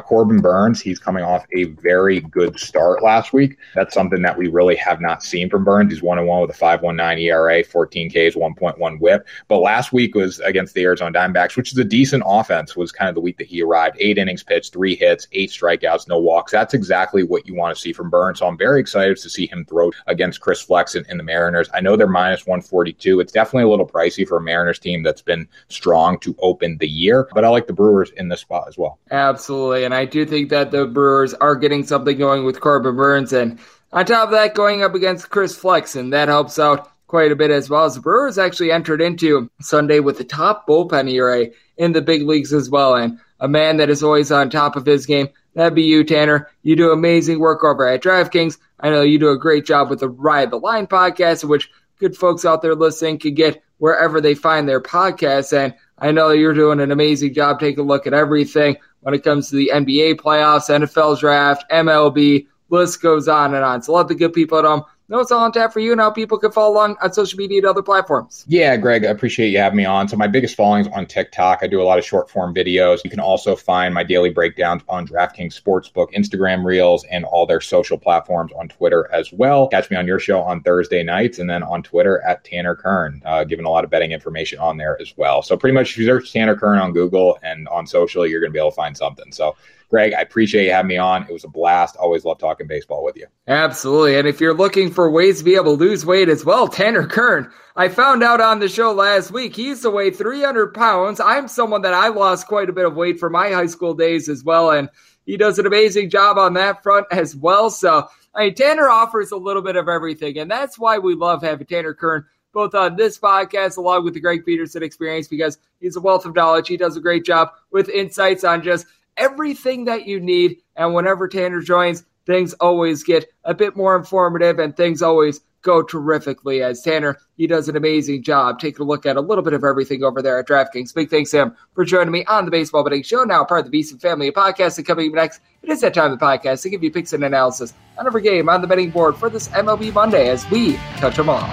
Corbin Burnes, he's coming off a very good start last week. That's something that we really have not seen from Burnes. He's 1 1 with a 5.19 ERA, 14 Ks, 1.1 whip. But last week was against the Arizona Diamondbacks, which is a decent offense, was kind of the week that he arrived. Eight innings pitched, three hits, eight strikeouts, no walks. That's exactly what you want to see from Burnes. So I'm very excited to see him throw against Chris Flexen in the Mariners. I know they're minus 142. It's definitely a little pricey for a Mariners team that's been strong to open the year. But I like the Brewers in this spot as well. Absolutely. And I do think that the Brewers are getting something going with Corbin Burnes. And on top of that, going up against Chris Flexen, that helps out quite a bit as well. As the Brewers actually entered into Sunday with the top bullpen ERA in the big leagues as well. And a man that is always on top of his game. That'd be you, Tanner. You do amazing work over at DraftKings. I know you do a great job with the Ride the Line podcast, which good folks out there listening can get wherever they find their podcasts. And I know you're doing an amazing job taking a look at everything when it comes to the NBA playoffs, NFL draft, MLB, list goes on and on. So let the good people at home know it's all on tap for you and how people can follow along on social media and other platforms. Yeah, Greg, I appreciate you having me on. So my biggest following is on TikTok. I do a lot of short form videos. You can also find my daily breakdowns on DraftKings Sportsbook, Instagram Reels, and all their social platforms on Twitter as well. Catch me on your show on Thursday nights and then on Twitter at Tanner Kern, uh, giving a lot of betting information on there as well. So pretty much if you search Tanner Kern on Google and on social, you're going to be able to find something. So Greg, I appreciate you having me on. It was a blast. Always love talking baseball with you. Absolutely. And if you're looking for ways to be able to lose weight as well, Tanner Kern, I found out on the show last week he used to weigh 300 pounds. I'm someone that I lost quite a bit of weight for my high school days as well. And he does an amazing job on that front as well. So, I mean, Tanner offers a little bit of everything. And that's why we love having Tanner Kern both on this podcast along with the Greg Peterson experience because he's a wealth of knowledge. He does a great job with insights on just everything that you need. And whenever Tanner joins, things always get a bit more informative and things always go terrifically as Tanner, he does an amazing job taking a look at a little bit of everything over there at DraftKings. Big thanks to him for joining me on the Baseball Betting Show, now part of the VSiN family Podcast. And coming next, it is that time of the podcast to give you picks and analysis on every game on the betting board for this MLB Monday as we touch them all.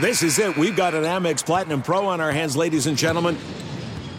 This is it. We've got an Amex Platinum Pro on our hands, ladies and gentlemen.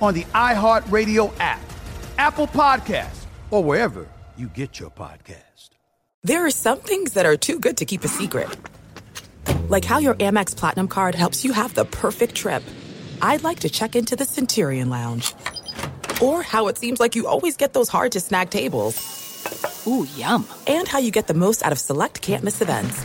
on the iHeartRadio app, Apple Podcasts, or wherever you get your podcast. There are some things that are too good to keep a secret. Like how your Amex Platinum card helps you have the perfect trip. I'd like to check into the Centurion Lounge. Or how it seems like you always get those hard to snag tables. Ooh, yum. And how you get the most out of select can't miss events.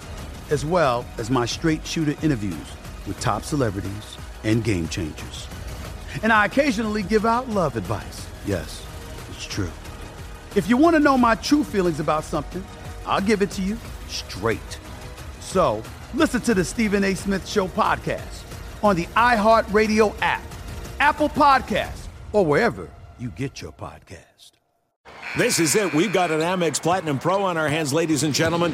as well as my straight shooter interviews with top celebrities and game changers. And I occasionally give out love advice. Yes, it's true. If you want to know my true feelings about something, I'll give it to you straight. So listen to the Stephen A. Smith Show podcast on the iHeartRadio app, Apple Podcasts, or wherever you get your podcast. This is it. We've got an Amex Platinum Pro on our hands, ladies and gentlemen.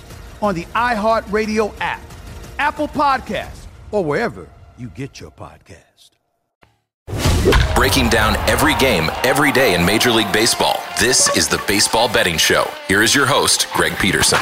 on the iHeartRadio app, Apple Podcasts, or wherever you get your podcast. Breaking down every game, every day in Major League Baseball. This is the Baseball Betting Show. Here is your host, Greg Peterson.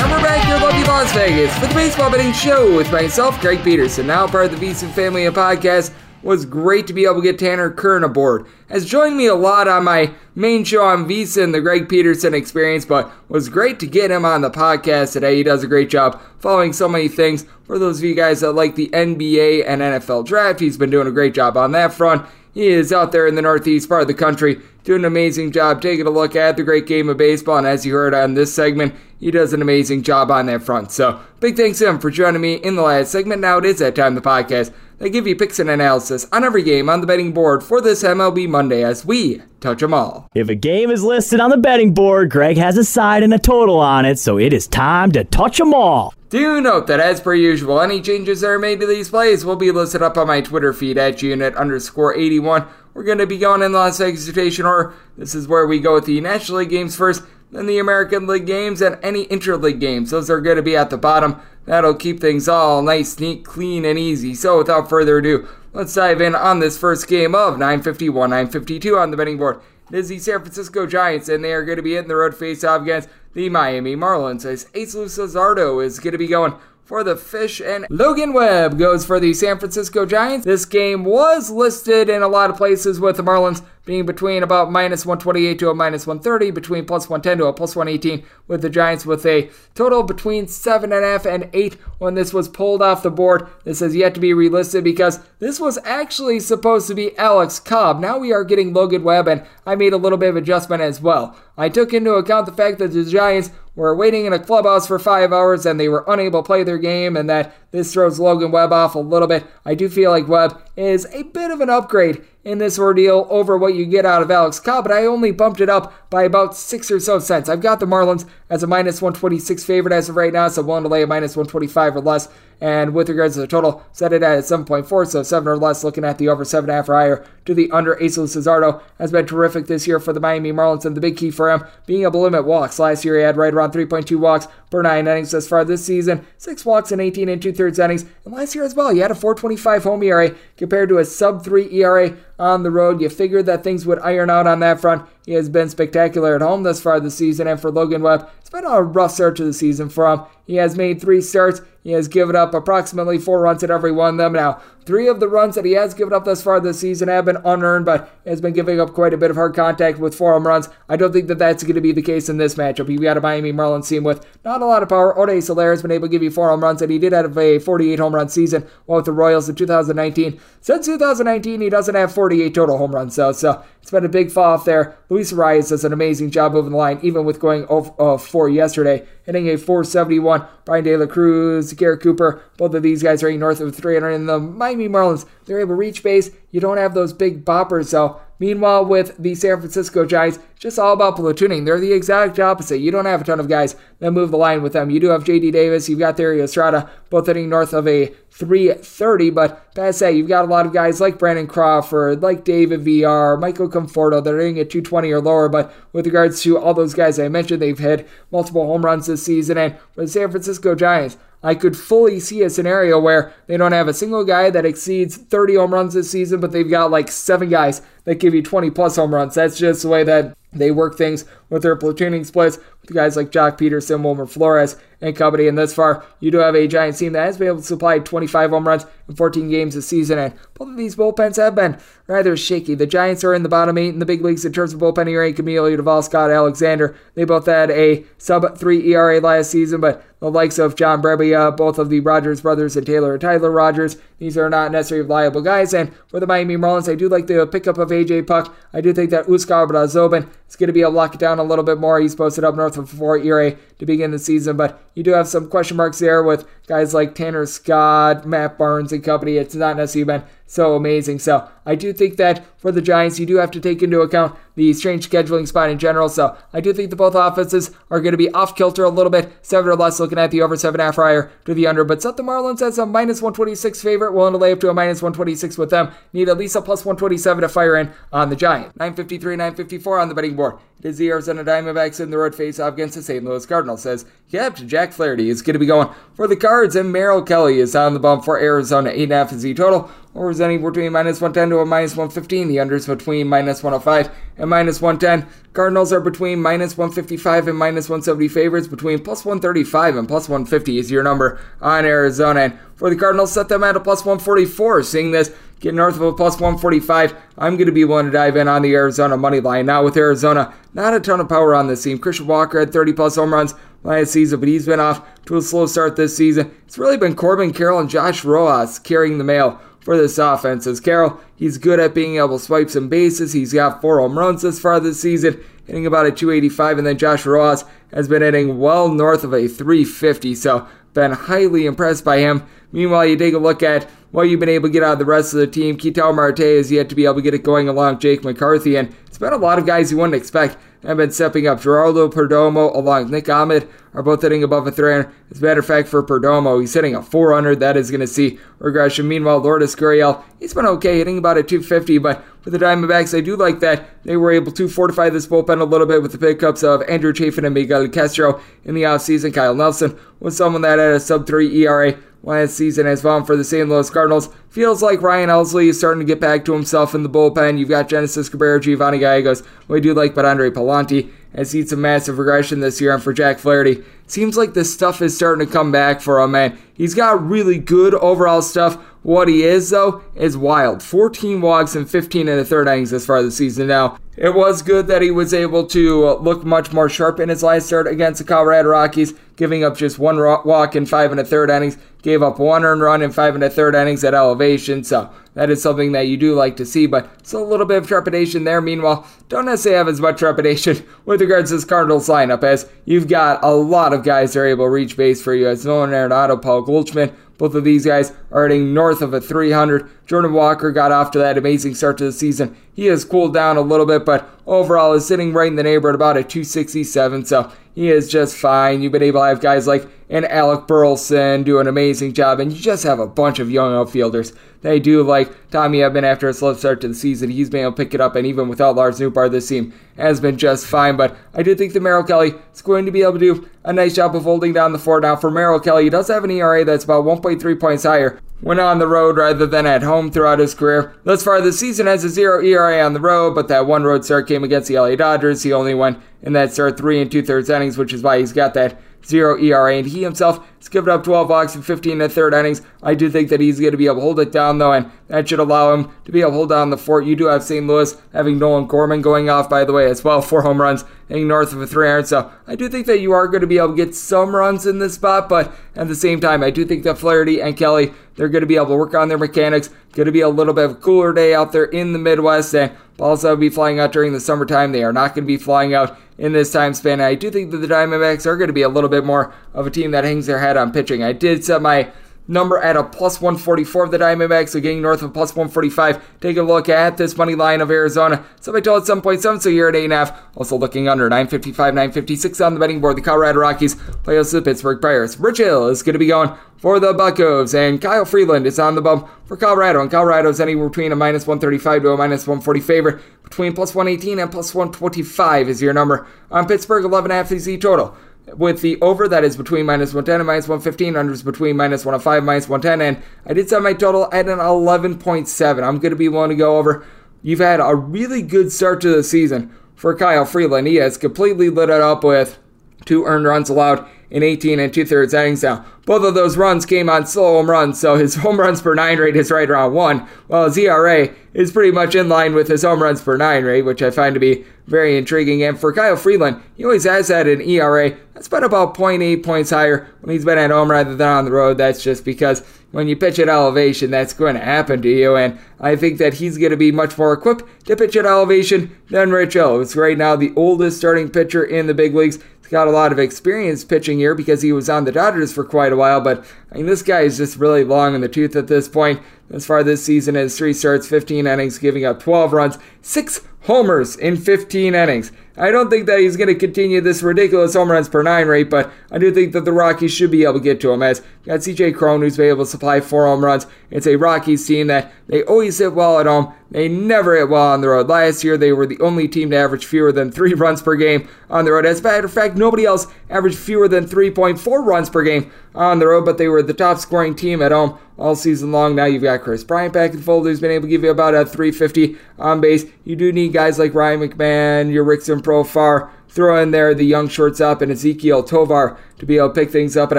And we're back here Las Vegas for the Baseball Betting Show with myself, Greg Peterson, now part of the VSiN family of podcasts. Was great to be able to get Tanner Kern aboard. Has joined me a lot on my main show on VSiN, the Greg Peterson Experience, but was great to get him on the podcast today. He does a great job following so many things. For those of you guys that like the NBA and NFL draft, he's been doing a great job on that front. He is out there in the northeast part of the country doing an amazing job taking a look at the great game of baseball. And as you heard on this segment, he does an amazing job on that front. So big thanks to him for joining me in the last segment. Now it is that time the podcast. They give you picks and analysis on every game on the betting board for this MLB Monday as we touch them all. If a game is listed on the betting board, Greg has a side and a total on it, so it is time to touch them all. Do note that, as per usual, any changes that are made to these plays will be listed up on my Twitter feed at unit underscore 81. We're going to be going in the Las Vegas rotation order. This is where we go with the National League games first, then the American League games, and any interleague games. Those are going to be at the bottom. That'll keep things all nice, neat, clean, and easy. So, without further ado, let's dive in on this first game of 951 952 on the betting board. It is the San Francisco Giants, and they are going to be hitting the road face off against the Miami Marlins. As Jesus Luzardo is going to be going for the Fish, and Logan Webb goes for the San Francisco Giants. This game was listed in a lot of places with the Marlins being between about minus 128 to a minus 130, between plus 110 to a plus 118, with the Giants with a total between 7.5 and 8 when this was pulled off the board. This has yet to be relisted because this was actually supposed to be Alex Cobb. Now we are getting Logan Webb, and I made a little bit of adjustment as well. I took into account the fact that the Giants were waiting in a clubhouse for five hours and they were unable to play their game, and that this throws Logan Webb off a little bit. I do feel like Webb is a bit of an upgrade in this ordeal over what you get out of Alex Cobb, but I only bumped it up by about six or so cents. I've got the Marlins as a minus 126 favorite as of right now, so willing to lay a minus 125 or less. And with regards to the total, set it at 7.4, so 7 or less, looking at the over 7.5 or higher to the under. Ace Luzardo has been terrific this year for the Miami Marlins, and the big key for him being able to limit walks. Last year he had right around 3.2 walks per nine innings thus far this season, 6 walks in 18 and 2 thirds innings. And last year as well, he had a 425 home ERA compared to a sub 3 ERA on the road. You figured that things would iron out on that front. He has been spectacular at home thus far this season, and for Logan Webb, it's been a rough start to the season for him. He has made three starts. He has given up approximately four runs at every one of them. Now, three of the runs that he has given up thus far this season have been unearned, but has been giving up quite a bit of hard contact with four home runs. I don't think that that's going to be the case in this matchup. You've got a Miami Marlins team with not a lot of power. Ode Soler has been able to give you four home runs, and he did have a 48 home run season with the Royals in 2019. Since 2019, he doesn't have 48 total home runs, though, so it's been a big fall off there. Luis Arraez does an amazing job moving the line, even with going 0 uh, 4 yesterday, hitting a 471. Bryan De La Cruz, Garrett Cooper, both of these guys are north of 300. And the Miami Marlins, they're able to reach base. You don't have those big boppers, though. Meanwhile, with the San Francisco Giants, just all about platooning. They're the exact opposite. You don't have a ton of guys that move the line with them. You do have J.D. Davis, you've got Thairo Estrada, both hitting north of a 330, but past that, you've got a lot of guys like Brandon Crawford, like David Villar, Michael Conforto that are hitting at 220 or lower. But with regards to all those guys I mentioned, they've hit multiple home runs this season. And for the San Francisco Giants, I could fully see a scenario where they don't have a single guy that exceeds 30 home runs this season, but they've got like seven guys that give you 20 plus home runs. That's just the way that they work things with their platooning splits with guys like Joc Pederson, Wilmer Flores, and company. And thus far, you do have a Giants team that has been able to supply 25 home runs in 14 games this season. And both of these bullpens have been rather shaky. The Giants are in the bottom eight in the big leagues in terms of bullpen ERA. Camilo Doval, Scott Alexander. They both had a sub 3 ERA last season, but the likes of John Brebbia, both of the Rogers brothers, and Taylor and Tyler Rogers, these are not necessarily reliable guys. And for the Miami Marlins, I do like the pickup of AJ Puk. I do think that Huascar Brazoban is going to be able to lock it down a little bit more. He's posted up north of 4 ERA to begin the season, but you do have some question marks there with guys like Tanner Scott, Matt Barnes, and company. It's not necessarily been so amazing. So I do think that for the Giants, you do have to take into account the strange scheduling spot in general. So I do think the both offenses are going to be off kilter a little bit. Seven or less looking at the over seven half higher to the under. But set the Marlins as a minus 126 favorite, willing to lay up to a minus 126 with them. Need at least a plus 127 to fire in on the Giant. 953, 954 on the betting board. It is the Arizona Diamondbacks in the road face off against the St. Louis Cardinals. Says Captain Jack Flaherty is going to be going for the Cards, and Merrill Kelly is on the bump for Arizona. 8.5 is the total. Overs anywhere between minus 110 to a minus 115. The unders between minus 105 and minus 110. Cardinals are between minus 155 and minus 170 favorites. Between plus 135 and plus 150 is your number on Arizona. And for the Cardinals, set them at a plus 144. Seeing this get north of a plus 145. I'm going to be willing to dive in on the Arizona money line. Now, with Arizona, not a ton of power on this team. Christian Walker had 30 plus home runs last season, but he's been off to a slow start this season. It's really been Corbin Carroll and Josh Rojas carrying the mail for this offense. As Carroll, he's good at being able to swipe some bases. He's got four home runs this far this season, hitting about a 285, and then Josh Rojas has been hitting well north of a 350. So, been highly impressed by him. Meanwhile, you take a look at what you've been able to get out of the rest of the team. Ketel Marte has yet to be able to get it going along Jake McCarthy, and it's been a lot of guys you wouldn't expect have been stepping up. Geraldo Perdomo along with Nick Ahmed are both hitting above a 300. As a matter of fact, for Perdomo, he's hitting a 400. That is going to see regression. Meanwhile, Lourdes Gurriel, he's been okay, hitting about a 250, but for the Diamondbacks, I do like that they were able to fortify this bullpen a little bit with the pickups of Andrew Chafin and Miguel Castro in the offseason. Kyle Nelson was someone that had a sub 3 ERA last season as well for the St. Louis Cardinals. Feels like Ryan Helsley is starting to get back to himself in the bullpen. You've got Genesis Cabrera, Giovanni Gallegos, we do like, but Andre Pallante has seen some massive regression this year. And for Jack Flaherty, seems like the stuff is starting to come back for him, man. He's got really good overall stuff. What he is, though, is wild. 14 walks and 15 in the third innings as far as the season. Now, it was good that he was able to look much more sharp in his last start against the Colorado Rockies, giving up just one walk in five and a third innings, gave up one earned run in five and a third innings at elevation. So that is something that you do like to see, but it's a little bit of trepidation there. Meanwhile, don't necessarily have as much trepidation [LAUGHS] with regards to this Cardinals lineup, as you've got a lot of guys that are able to reach base for you, as Nolan Arenado, Paul Goldschmidt, both of these guys are hitting north of a 300. Jordan Walker got off to that amazing start to the season. He has cooled down a little bit, but overall is sitting right in the neighborhood about a 267. So he is just fine. You've been able to have guys like an Alec Burleson do an amazing job, and you just have a bunch of young outfielders. They do like Tommy Edman after a slow start to the season. He's been able to pick it up, and even without Lars Nootbaar, this team has been just fine. But I do think that Merrill Kelly is going to be able to do a nice job of holding down the fort. Now, for Merrill Kelly, he does have an ERA that's about 1.3 points higher when on the road rather than at home throughout his career. Thus far this season has a zero ERA on the road, but that one road start came against the LA Dodgers. He only went in that start three and two thirds innings, which is why he's got that zero ERA, and he himself has given up 12 walks in 15 and third innings. I do think that he's going to be able to hold it down, though, and that should allow him to be able to hold down the fort. You do have St. Louis having Nolan Gorman going off, by the way, as well, four home runs, hitting north of a 300. So I do think that you are going to be able to get some runs in this spot, but at the same time, I do think that Flaherty and Kelly, they're going to be able to work on their mechanics. Going to be a little bit of a cooler day out there in the Midwest, and balls that will be flying out during the summertime. They are not going to be flying out in this time span. I do think that the Diamondbacks are going to be a little bit more of a team that hangs their head on pitching. I did set my number at a plus 144 of the Diamondbacks, so getting north of plus 145. Take a look at this money line of Arizona. Somebody told 7.7, so you're at 8.5. Also looking under 955, 956 on the betting board. The Colorado Rockies play us to the Pittsburgh Pirates. Rich Hill is going to be going for the Buccos, and Kyle Freeland is on the bump for Colorado. And Colorado is anywhere between a minus 135 to a minus 140 favorite. Between plus 118 and plus 125 is your number. On Pittsburgh, 11.5 is the total with the over that is between minus 110 and minus 115, unders between minus 105 minus 110, and I did set my total at an 11.7. I'm going to be willing to go over. You've had a really good start to the season for Kyle Freeland. He has completely lit it up with two earned runs allowed in 18 and two thirds innings. Now, both of those runs came on slow home runs, so his [LAUGHS] home runs per nine rate is right around one, while his ERA is pretty much in line with his home runs per nine rate, which I find to be very intriguing. And for Kyle Freeland, he always has had an ERA that's been about 0.8 points higher when he's been at home rather than on the road. That's just because when you pitch at elevation, that's going to happen to you. And I think that he's going to be much more equipped to pitch at elevation than Rich Hill. Right now the oldest starting pitcher in the big leagues got a lot of experience pitching here because he was on the Dodgers for quite a while. But I mean, this guy is just really long in the tooth at this point. As far this season as three starts, 15 innings, giving up 12 runs, six homers in 15 innings. I don't think that he's going to continue this ridiculous home runs per nine rate, but I do think that the Rockies should be able to get to him. As got CJ Cron, who's been able to supply four home runs. It's a Rockies team that they always hit well at home. They never hit well on the road. Last year, they were the only team to average fewer than three [LAUGHS] runs per game on the road. As a matter of fact, nobody else averaged fewer than 3.4 runs per game on the road, but they were the top scoring team at home all season long. Now you've got Kris Bryant back in fold, who's been able to give you about a 350 on base. You do need guys like Ryan McMahon, Jurickson Profar, throw in there the young shortstop and Ezequiel Tovar to be able to pick things up. But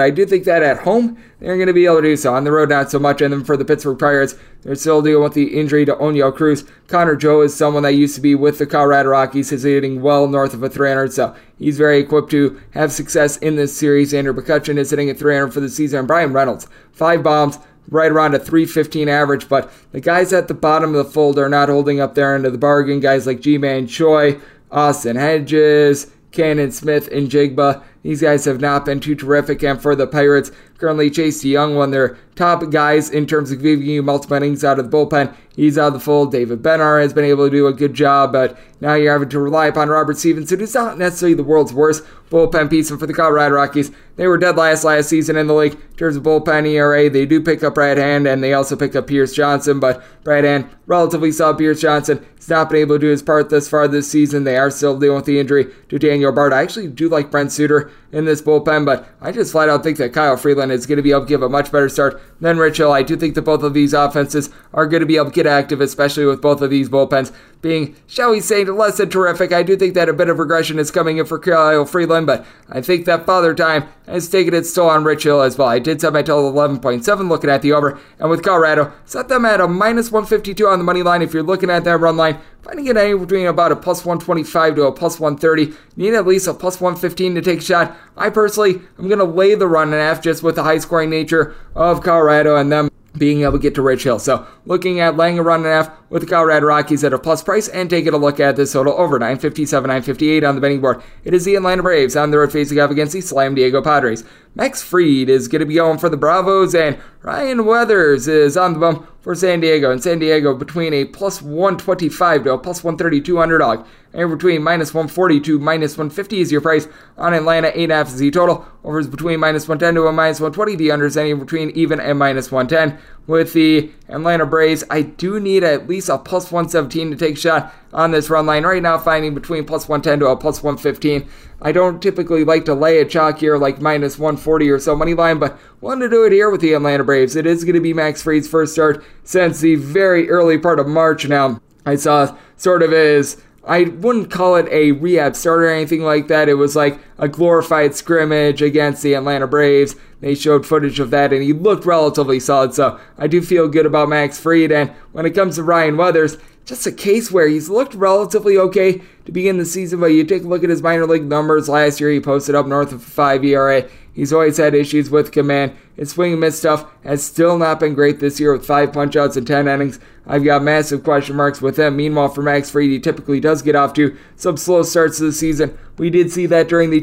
I do think that at home, they're going to be able to do so. On the road, not so much. And then for the Pittsburgh Pirates, they're still dealing with the injury to Oneil Cruz. Connor Joe is someone that used to be with the Colorado Rockies. He's hitting well north of a 300, so he's very equipped to have success in this series. Andrew McCutchen is hitting at 300 for the season. And Bryan Reynolds, five bombs, right around a 315 average, but the guys at the bottom of the fold are not holding up their end of the bargain. Guys like Ji-Man Choi, Austin Hedges, Canaan Smith-Njigba. These guys have not been too terrific. And for the Pirates, currently Chase De Jong, one of their top guys in terms of giving you multiple innings out of the bullpen. He's out of the fold. David Bednar has been able to do a good job, but now you're having to rely upon Robert Stephenson, who's not necessarily the world's worst bullpen piece. And for the Colorado Rockies, they were dead last last season in the league in terms of bullpen ERA. They do pick up Brad Hand, and they also pick up Pierce Johnson, but Brad Hand relatively saw Pierce Johnson. He's not been able to do his part thus far this season. They are still dealing with the injury to Daniel Bard. I actually do like Brent Suter in this bullpen, but I just flat out think that Kyle Freeland is going to be able to give a much better start than Rich Hill. I do think that both of these offenses are going to be able to get active, especially with both of these bullpens being, shall we say, less than terrific. I do think that a bit of regression is coming in for Kyle Freeland, but I think that Father Time has taken its toll on Rich Hill as well. I did set my total 11.7 looking at the over, and with Colorado, set them at a minus 152 on the money line. If you're looking at that run line, finding it anywhere between about a plus 125 to a plus 130. Need at least a plus 115 to take a shot. I personally am going to lay the run and half just with the high scoring nature of Colorado and them being able to get to Rich Hill. So looking at laying a run and a half with the Colorado Rockies at a plus price and taking a look at this total over 957, 958 on the betting board. It is the Atlanta Braves on the road facing off against the Slam Diego Padres. Max Fried is going to be going for the Bravos and Ryan Weathers is on the bump for San Diego. And San Diego between a plus 125 to a plus 132 underdog. And between minus 140 to minus 150 is your price on Atlanta. 8.5 is the total. Overs between minus 110 to a minus 120. The unders anywhere between even and minus 110. With the Atlanta Braves, I do need at least a plus 117 to take shot on this run line. Right now, finding between plus 110 to a plus 115. I don't typically like to lay a chalk here like minus 140 or so money line, but wanted to do it here with the Atlanta Braves. It is going to be Max Fried's first start since the very early part of March now. I saw sort of his I wouldn't call it a rehab start or anything like that. It was like a glorified scrimmage against the Atlanta Braves. They showed footage of that, and he looked relatively solid. So I do feel good about Max Fried. And when it comes to Ryan Weathers, just a case where he's looked relatively okay to begin the season, but you take a look at his minor league numbers last year, he posted up north of 5 ERA. He's always had issues with command. His swing and miss stuff has still not been great this year with five punchouts and 10 innings. I've got massive question marks with him. Meanwhile, for Max Fried, he typically does get off to some slow starts to the season. We did see that during the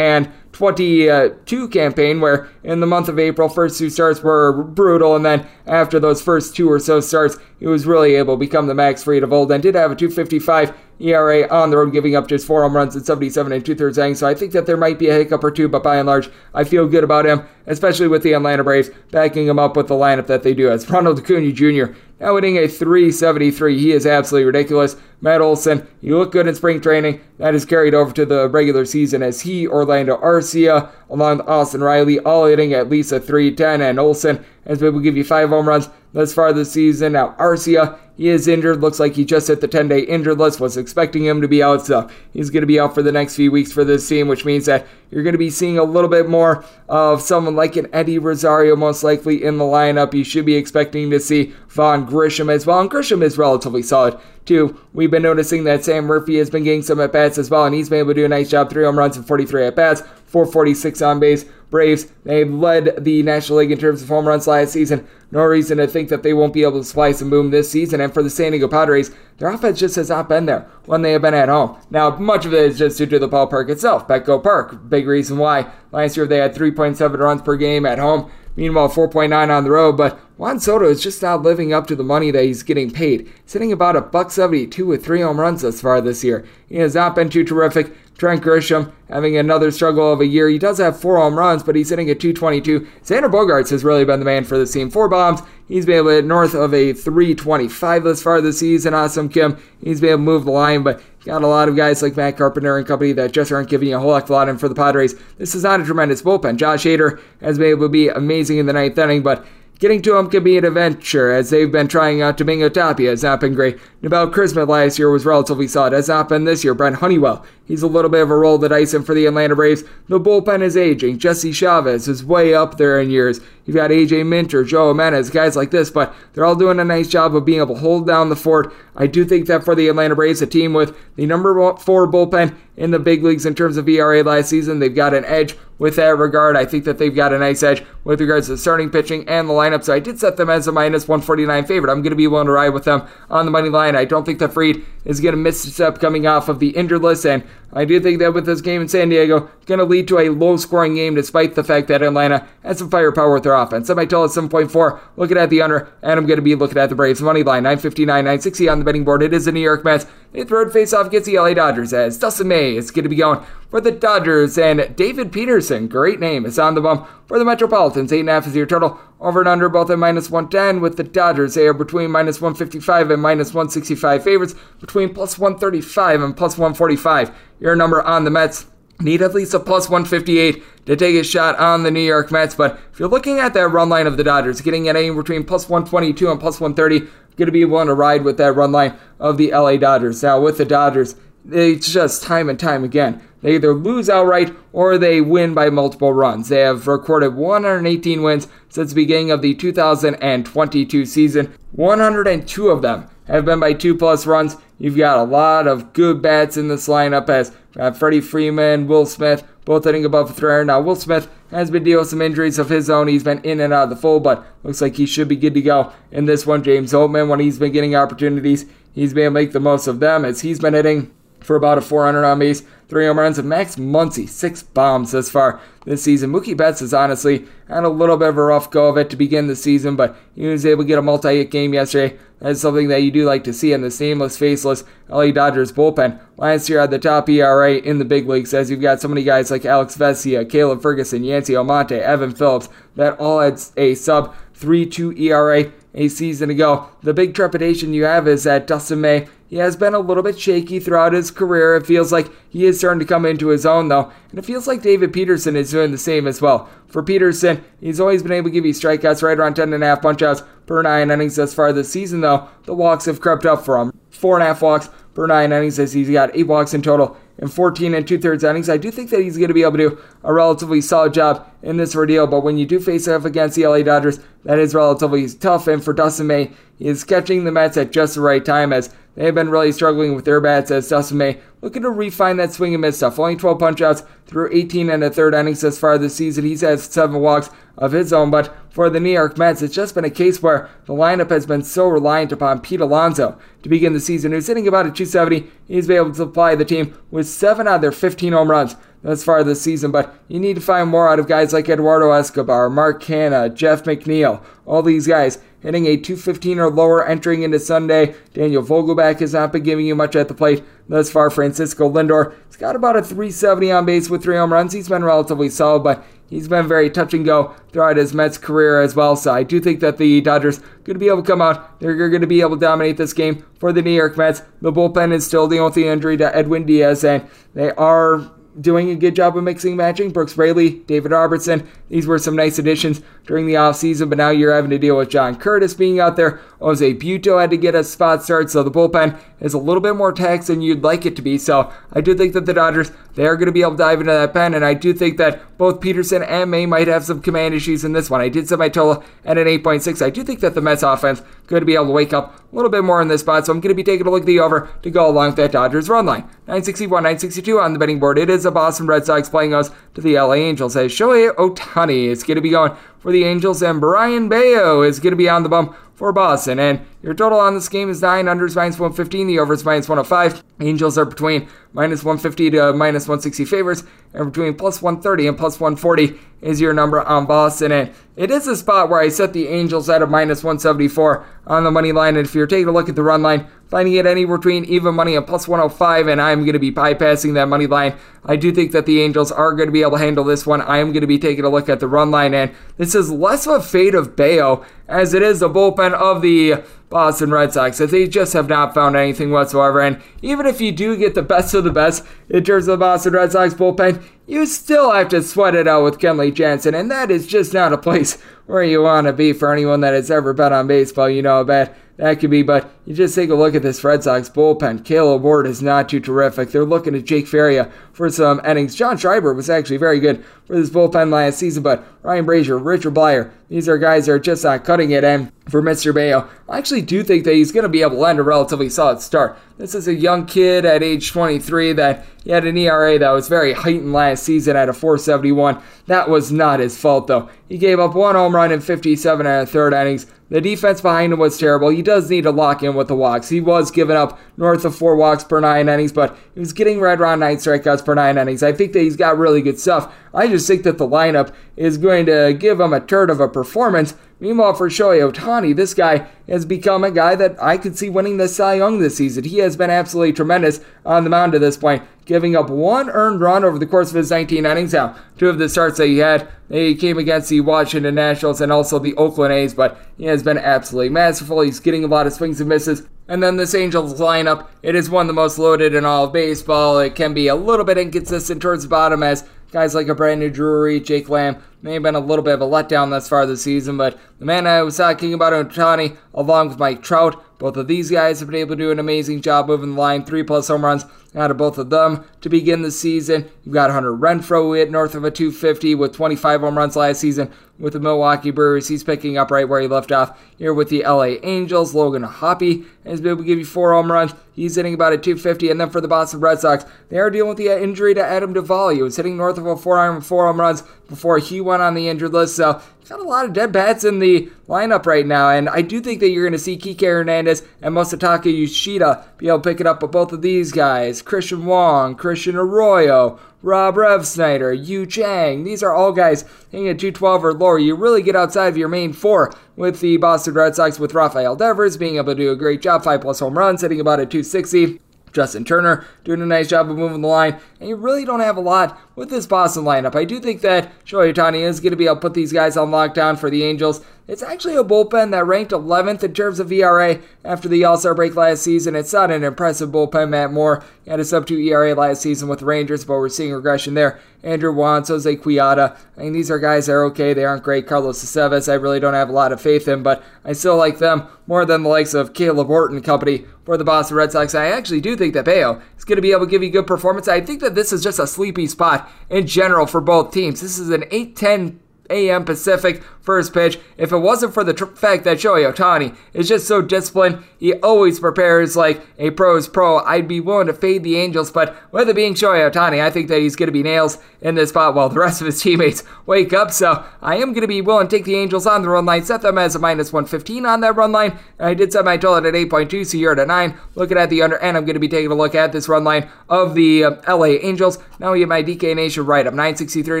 2022 campaign, where in the month of April, first two starts were brutal, and then after those first two or so starts, he was really able to become the Max Fried of old and did have a 255 ERA on the road, giving up just four home runs in 77 and two thirds innings. So I think that there might be a hiccup or two, but by and large, I feel good about him, especially with the Atlanta Braves backing him up with the lineup that they do. As Ronald Acuna Jr. now hitting a 373, he is absolutely ridiculous. Matt Olson, you look good in spring training. That is carried over to the regular season as he, Orlando Arcia, along with Austin Riley, all hitting at least a 310, and Olson has been able to give you five home runs thus far this season. Now, Arcia, he is injured. Looks like he just hit the 10 day injured list. Was expecting him to be out, so he's going to be out for the next few weeks for this team, which means that you're going to be seeing a little bit more of someone like an Eddie Rosario, most likely in the lineup. You should be expecting to see Vaughn Grissom as well. And Grissom is relatively solid, too. We've been noticing that Sean Murphy has been getting some at bats as well, and he's been able to do a nice job. Three home runs and 43 at bats, 446 on base. Braves, they led the National League in terms of home runs last season. No reason to think that they won't be able to splice and boom this season. And for the San Diego Padres, their offense just has not been there when they have been at home. Now, much of it is just due to the ballpark itself, Petco Park. Big reason why. Last year they had 3.7 runs per game at home. Meanwhile, 4.9 on the road, but Juan Soto is just not living up to the money that he's getting paid. Sitting about a buck 72 with three home runs thus far this year. He has not been too terrific. Trent Grisham having another struggle of a year. He does have four home runs, but he's hitting at 222. Xander Bogaerts has really been the man for this team. Four bombs. He's been able to hit north of a 325 thus far this season. Awesome Kim. He's been able to move the line, but got a lot of guys like Matt Carpenter and company that just aren't giving you a whole heck of a lot. And for the Padres, this is not a tremendous bullpen. Josh Hader has been able to be amazing in the ninth inning, but Getting to him could be an adventure, as they've been trying out Domingo Tapia has not been great. Nabil Crismatt last year was relatively solid, has not been this year. Brent Honeywell, he's a little bit of a roll the dice in for the Atlanta Braves. The bullpen is aging. Jesse Chavez is way up there in years. You've got AJ Minter, Joe Jimenez, guys like this, but they're all doing a nice job of being able to hold down the fort. I do think that for the Atlanta Braves, a team with the number four bullpen in the big leagues in terms of ERA last season, they've got an edge with that regard. I think that they've got a nice edge with regards to starting pitching and the lineup. So I did set them as a minus 149 favorite. I'm going to be willing to ride with them on the money line. I don't think that Fried is going to miss a step coming off of the injured list, and I do think that with this game in San Diego, it's going to lead to a low scoring game despite the fact that Atlanta has some firepower with their offense. Somebody told us 7.4, looking at the under, and I'm going to be looking at the Braves money line, 959, 960 on the betting board. It is the New York Mets. It face off against the LA Dodgers as Dustin May is going to be going for the Dodgers, and David Peterson, great name, is on the bump for the Metropolitans. 8.5 is your total. Over and under both at minus 110 with the Dodgers. They are between minus 155 and minus 165 favorites, between plus 135 and plus 145. Your number on the Mets. Need at least a plus 158 to take a shot on the New York Mets. But if you're looking at that run line of the Dodgers, getting at anywhere between plus 122 and plus 130, going to be willing to ride with that run line of the LA Dodgers. Now, with the Dodgers, it's just time and time again. They either lose outright or they win by multiple runs. They have recorded 118 wins since the beginning of the 2022 season. 102 of them have been by two plus runs. You've got a lot of good bats in this lineup as uh, Freddie Freeman, Will Smith, both hitting above 300. Now, Will Smith has been dealing with some injuries of his own. He's been in and out of the fold, but looks like he should be good to go in this one. James Outman, when he's been getting opportunities, he's been able to make the most of them as he's been hitting for about a 400 on base, three home runs, and Max Muncy, six bombs thus far this season. Mookie Betts has honestly had a little bit of a rough go of it to begin the season, but he was able to get a multi-hit game yesterday. That's something that you do like to see in the nameless, faceless LA Dodgers bullpen. Last year at the top ERA in the big leagues, as you've got so many guys like Alex Vesia, Caleb Ferguson, Yancy Almonte, Evan Phillips, that all had a sub 3-2 ERA a season ago. The big trepidation you have is that Dustin May he has been a little bit shaky throughout his career. It feels like he is starting to come into his own, though, and it feels like David Peterson is doing the same as well. For Peterson, he's always been able to give you strikeouts right around 10.5 punchouts per nine innings thus far this season, though. The walks have crept up for him. Four and a half walks per nine innings as he's got eight walks in total in 14 and two thirds innings. I do think that he's going to be able to do a relatively solid job in this ordeal, but when you do face off against the LA Dodgers, that is relatively tough. And for Dustin May, he is catching the Mets at just the right time as they have been really struggling with their bats as Dustin May looking to refine that swing and miss stuff. Only 12 punchouts through 18 and a third innings thus far this season. He's had seven walks of his own, but for the New York Mets, it's just been a case where the lineup has been so reliant upon Pete Alonso to begin the season, who's hitting about a 270. He's been able to supply the team with seven out of their 15 home runs thus far this season, but you need to find more out of guys like Eduardo Escobar, Mark Canha, Jeff McNeil, all these guys hitting a 215 or lower entering into Sunday. Daniel Vogelbach has not been giving you much at the plate thus far. Francisco Lindor, he's got about a 370 on base with three home runs. He's been relatively solid, but he's been very touch and go throughout his Mets career as well. So I do think that the Dodgers are going to be able to come out. They're going to be able to dominate this game for the New York Mets. The bullpen is still dealing with the injury to Edwin Diaz, and they are doing a good job of mixing and matching. Brooks Raley, David Robertson, these were some nice additions during the offseason, but now you're having to deal with John Curtiss being out there. Jose Butto had to get a spot start, so the bullpen is a little bit more taxed than you'd like it to be. So I do think that the Dodgers, they are going to be able to dive into that pen, and I do think that both Peterson and May might have some command issues in this one. I did set my total at an 8.6. I do think that the Mets offense going to be able to wake up a little bit more in this spot, so I'm going to be taking a look at the over to go along with that Dodgers run line. 961, 962 on the betting board. It is a Boston Red Sox playing us to the LA Angels as Shohei Ohtani is going to be going for the Angels, and Brayan Bello is going to be on the bump for Boston. And your total on this game is 9, unders minus 115, the overs minus 105. Angels are between minus 150 to minus 160 favors, and between plus 130 and plus 140 is your number on Boston. And it is a spot where I set the Angels at a minus 174 on the money line. And if you're taking a look at the run line, finding it anywhere between even money and plus 105, and I'm going to be bypassing that money line. I do think that the Angels are going to be able to handle this one. I am going to be taking a look at the run line, and this is less of a fade of Bello as it is the bullpen of the Boston Red Sox. That they just have not found anything whatsoever. And even if you do get the best of the best in terms of the Boston Red Sox bullpen, you still have to sweat it out with Kenley Jansen, and that is just not a place where you want to be for anyone that has ever bet on baseball. You know about that could be, but you just take a look at this Red Sox bullpen. Kaleb Ort is not too terrific. They're looking at Jake Feria for some innings. John Schreiber was actually very good for this bullpen last season, but Ryan Brasier, Richard Bleier, these are guys that are just not cutting it. And for Mr. Bello, I actually do think that he's going to be able to land a relatively solid start. This is a young kid at age 23 that he had an ERA that was very heightened last season at a 471. That was not his fault, though. He gave up one home run in 57 and a third innings. The defense behind him was terrible. He does need to lock in with the walks. He was giving up north of four walks per nine innings, but he was getting right around nine strikeouts per nine innings. I think that he's got really good stuff. I just think that the lineup is going to give him a turd of a performance. Meanwhile, for Shohei Ohtani, this guy has become a guy that I could see winning the Cy Young this season. He has been absolutely tremendous on the mound to this point, giving up one earned run over the course of his 19 innings. Now, two of the starts that he had, they came against the Washington Nationals and also the Oakland A's, but he has been absolutely masterful. He's getting a lot of swings and misses. And then this Angels lineup, it is one of the most loaded in all of baseball. It can be a little bit inconsistent towards the bottom as guys like a Brandon Drury, Jake Lamb, may have been a little bit of a letdown thus far this season, but the man I was talking about, Ohtani, along with Mike Trout, both of these guys have been able to do an amazing job moving the line. Three plus home runs out of both of them to begin the season. You've got Hunter Renfroe who hit north of a 250 with 25 home runs last season with the Milwaukee Brewers. He's picking up right where he left off here with the LA Angels. Logan O'Hoppe has been able to give you four home runs. He's hitting about a 250. And then for the Boston Red Sox, they are dealing with the injury to Adam Duvall. He was hitting north of a four home four home runs before he went on the injured list. So got a lot of dead bats in the lineup right now, and I do think that you're going to see Kike Hernandez and Masataka Yoshida be able to pick it up with both of these guys. Christian Wong, Christian Arroyo, Rob Refsnyder, Yu Chang. These are all guys hitting at 212 or lower. You really get outside of your main four with the Boston Red Sox with Rafael Devers being able to do a great job, five plus home runs, hitting about a 260. Justin Turner doing a nice job of moving the line, and you really don't have a lot with this Boston lineup. I do think that Shohei Ohtani is going to be able to put these guys on lockdown for the Angels. It's actually a bullpen that ranked 11th in terms of ERA after the All Star break last season. It's not an impressive bullpen. Matt Moore had a sub 2 ERA last season with the Rangers, but we're seeing regression there. Andrew Wantz, Jose Quijada. I mean, these are guys that are okay. They aren't great. Carlos Estevez, I really don't have a lot of faith in, but I still like them more than the likes of Caleb Orton Company for the Boston Red Sox. I actually do think that Bello is going to be able to give you good performance. I think that this is just a sleepy spot in general for both teams. This is an 8:10 a.m. Pacific first pitch. If it wasn't for the tr- fact that Shohei Ohtani is just so disciplined, he always prepares like a pro's pro. I'd be willing to fade the Angels, but with it being Shohei Ohtani, I think that he's going to be nails in this spot while the rest of his teammates wake up. So I am going to be willing to take the Angels on the run line, set them as a minus 115 on that run line. I did set my total at 8.2, so you're at a 9. Looking at the under, and I'm going to be taking a look at this run line of the uh, LA Angels. Now we have my DK Nation right up 963,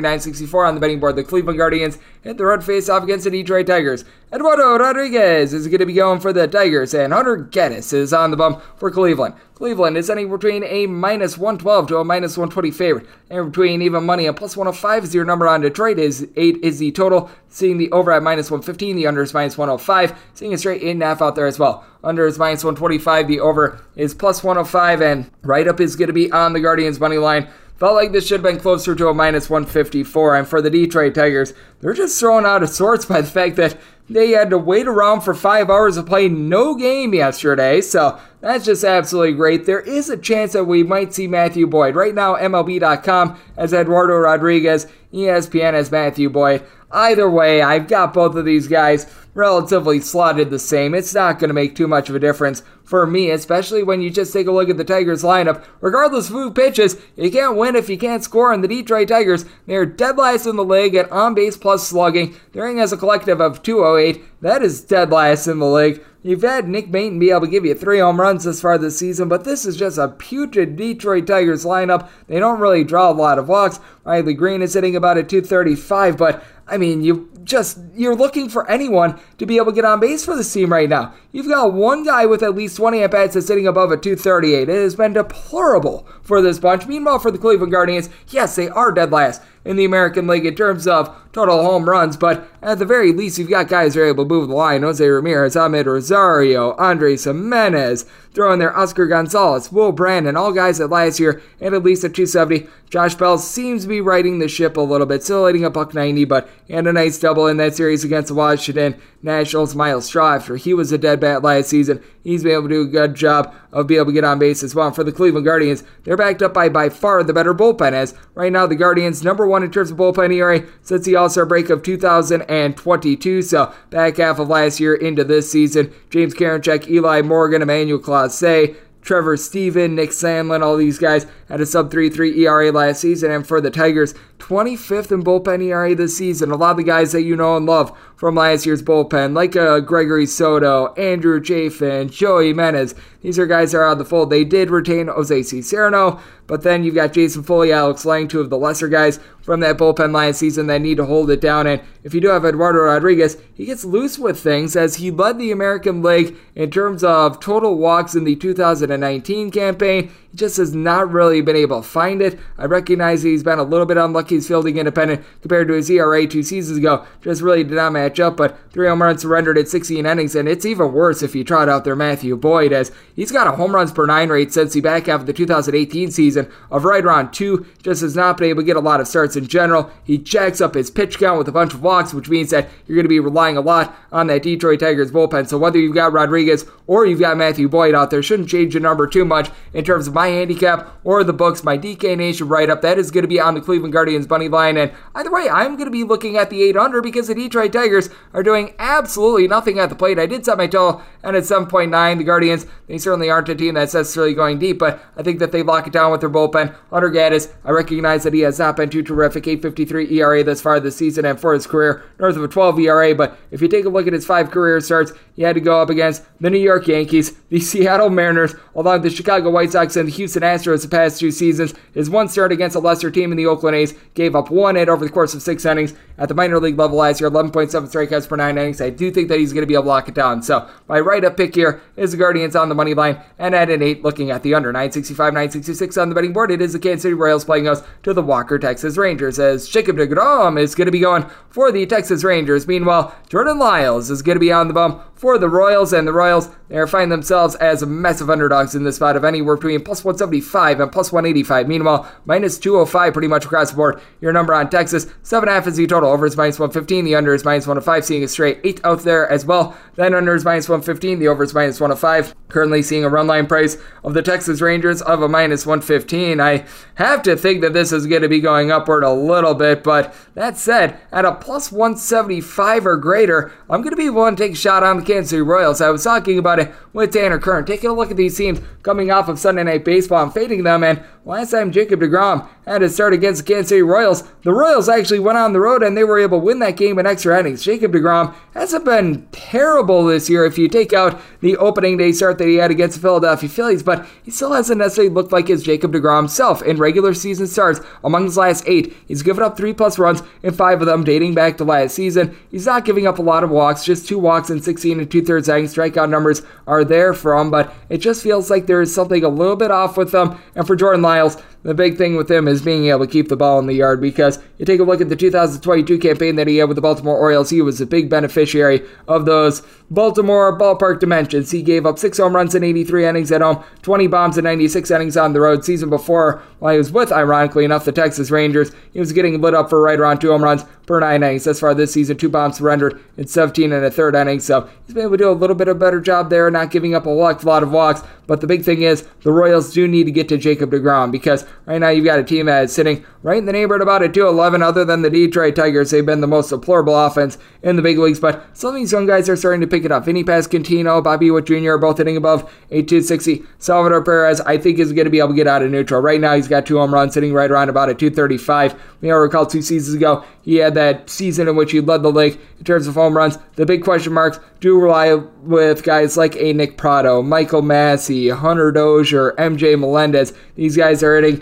964 on the betting board. The Cleveland Guardians hit the road face off against the Detroit Tigers. Eduardo Rodriguez is going to be going for the Tigers, and Hunter Gaddis is on the bump for Cleveland. Cleveland is anywhere between a minus 112 to a minus 120 favorite, and between even money and plus 105 is your number on Detroit. Is eight is the total. Seeing the over at minus 115, the under is minus 105. Seeing a straight eight and a half out there as well. Under is minus 125. The over is plus 105, and right up is going to be on the Guardians money line. Felt like this should have been closer to a minus 154. And for the Detroit Tigers, they're just thrown out of sorts [LAUGHS] by the fact that they had to wait around for five hours to play no game yesterday. So that's just absolutely great. There is a chance that we might see Matthew Boyd. Right now, MLB.com as Eduardo Rodriguez, ESPN as Matthew Boyd. Either way, I've got both of these guys relatively slotted the same. It's not going to make too much of a difference for me, especially when you just take a look at the Tigers lineup. Regardless of who pitches, you can't win if you can't score, and the Detroit Tigers, they're dead last in the league at on base plus slugging. They're in as a collective of 208. That is dead last in the league. You've had Nick Maton be able to give you three home runs this far this season, but this is just a putrid Detroit Tigers lineup. They don't really draw a lot of walks. Riley Greene is hitting about a 235, but I mean, you just you're looking for anyone to be able to get on base for this team right now. You've got one guy with at least 20 at bats that's sitting above a 238. It has been deplorable for this bunch. Meanwhile, for the Cleveland Guardians, yes, they are dead last in the American League in terms of total home runs, but at the very least, you've got guys who are able to move the line. Jose Ramirez, Amed Rosario, Andres Gimenez, throwing there Oscar Gonzalez, Will Brennan, all guys that last year and at least at 270. Josh Bell seems to be riding the ship a little bit, still hitting a buck 90, but had a nice double in that series against the Washington Nationals. Myles Straw, after he was a dead bat last season, he's been able to do a good job of being able to get on base as well. And for the Cleveland Guardians, they're backed up by by far the better bullpen. As right now, the Guardians number one in terms of bullpen ERA since the All Star break of 2022. So back half of last year into this season, James Karinchak, Eli Morgan, Emmanuel Clase. Trevor Stephan, Nick Sandlin, all these guys had a sub 3.3 ERA last season. And for the Tigers, 25th in bullpen ERA this season. A lot of the guys that you know and love from last year's bullpen, like uh, Gregory Soto, Andrew Chafin, Joey Jimenez. These are guys that are out of the fold. They did retain Jose Cisnero, but then you've got Jason Foley, Alex Lange, two of the lesser guys from that bullpen last season that need to hold it down. And if you do have Eduardo Rodriguez, he gets loose with things as he led the American League in terms of total walks in the 2019 campaign. He just has not really been able to find it. I recognize he's been a little bit unlucky. He's fielding independent compared to his ERA two seasons ago. Just really did not match up, but three home runs surrendered at 16 innings, and it's even worse if you trot out there Matthew Boyd, as he's got a home runs per nine rate since the back half of the 2018 season of right around two. Just has not been able to get a lot of starts in general. He jacks up his pitch count with a bunch of walks, which means that you're going to be relying a lot on that Detroit Tigers bullpen. So whether you've got Rodriguez or you've got Matthew Boyd out there, shouldn't change the number too much in terms of my handicap or the books, my DK Nation write up. That is going to be on the Cleveland Guardians money line. And either way, I'm going to be looking at the 8 under because the Detroit Tigers are doing absolutely nothing at the plate. I did set my total and at 7.9. The Guardians, they certainly aren't a team that's necessarily going deep, but I think that they lock it down with their bullpen. Hunter Gaddis, I recognize that he has not been too terrific. 853 ERA thus far this season and for his career, north of a 12 ERA. But if you take a look at his five career starts, he had to go up against the New York Yankees, the [LAUGHS] Seattle Mariners, along with the Chicago White Sox and the Houston Astros the past two seasons. His one start against a lesser team in the Oakland A's gave up one hit over the course of six innings at the minor league level last year, 11.7 strikeouts per nine innings. I do think that he's going to be able to lock it down. So my right up pick here is the Guardians on the money line and at an eight, looking at the under 965, 966 on the betting board. It is the Kansas City Royals playing us to the Walker Texas Rangers as Jacob DeGrom is going to be going for the Texas Rangers. Meanwhile, Jordan Lyles is going to be on the bum for the Royals, and the Royals they are finding themselves as a massive underdogs in this spot of anywhere between plus 175 and plus 185. Meanwhile, minus 205 pretty much across the board. Your number on Texas, 7.5 is the total. Over is minus 115. The under is minus 105, seeing a straight 8 out there as well. Then under is minus 115. The over is minus 105. Currently seeing a run line price of the Texas Rangers of a minus 115. I have to think that this is going to be going upward a little bit, but that said, at a plus 175 or greater, I'm going to be willing to take a shot on the Kansas City Royals. I was talking about it with Tanner Kern. Taking a look at these teams coming off of Sunday Night Baseball and fading them, and last time Jacob DeGrom had to start against the Kansas City Royals, the Royals actually went on the road and they were able to win that game in extra innings. Jacob DeGrom hasn't been terrible this year if you take out the opening day start that he had against the Philadelphia Phillies, but he still hasn't necessarily looked like his Jacob DeGrom self in regular season starts. Among his last eight, he's given up three plus runs in five of them dating back to last season. He's not giving up a lot of walks, just two walks in 16 two thirds innings. Strikeout numbers are there for him, but it just feels like there is something a little bit off with them. And for Jordan Lyles, the big thing with him is being able to keep the ball in the yard because you take a look at the 2022 campaign that he had with the Baltimore Orioles, he was a big beneficiary of those Baltimore ballpark dimensions. He gave up six home runs in 83 innings at home, 20 bombs in 96 innings on the road. Season before, while he was with, ironically enough, the Texas Rangers, he was getting lit up for right around two home runs per nine innings. Thus far this season, two bombs surrendered in 17 and a third innings. So he's been able to do a little bit of a better job there, not giving up a lot of walks. But the big thing is the Royals do need to get to Jacob DeGrom because Right now, you've got a team that is sitting right in the neighborhood about a 211. Other than the Detroit Tigers, they've been the most deplorable offense in the big leagues. But some of these young guys are starting to pick it up. Vinny Pasquantino, Bobby Witt Jr. are both hitting above 8260. Salvador Perez, I think, is going to be able to get out of neutral. Right now, he's got two home runs, sitting right around about a 235. We all recall two seasons ago, he had that season in which he led the league in terms of home runs. The big question marks do rely with guys like a Nick Pratto, Michael Massey, Hunter Dozier, MJ Melendez. These guys are hitting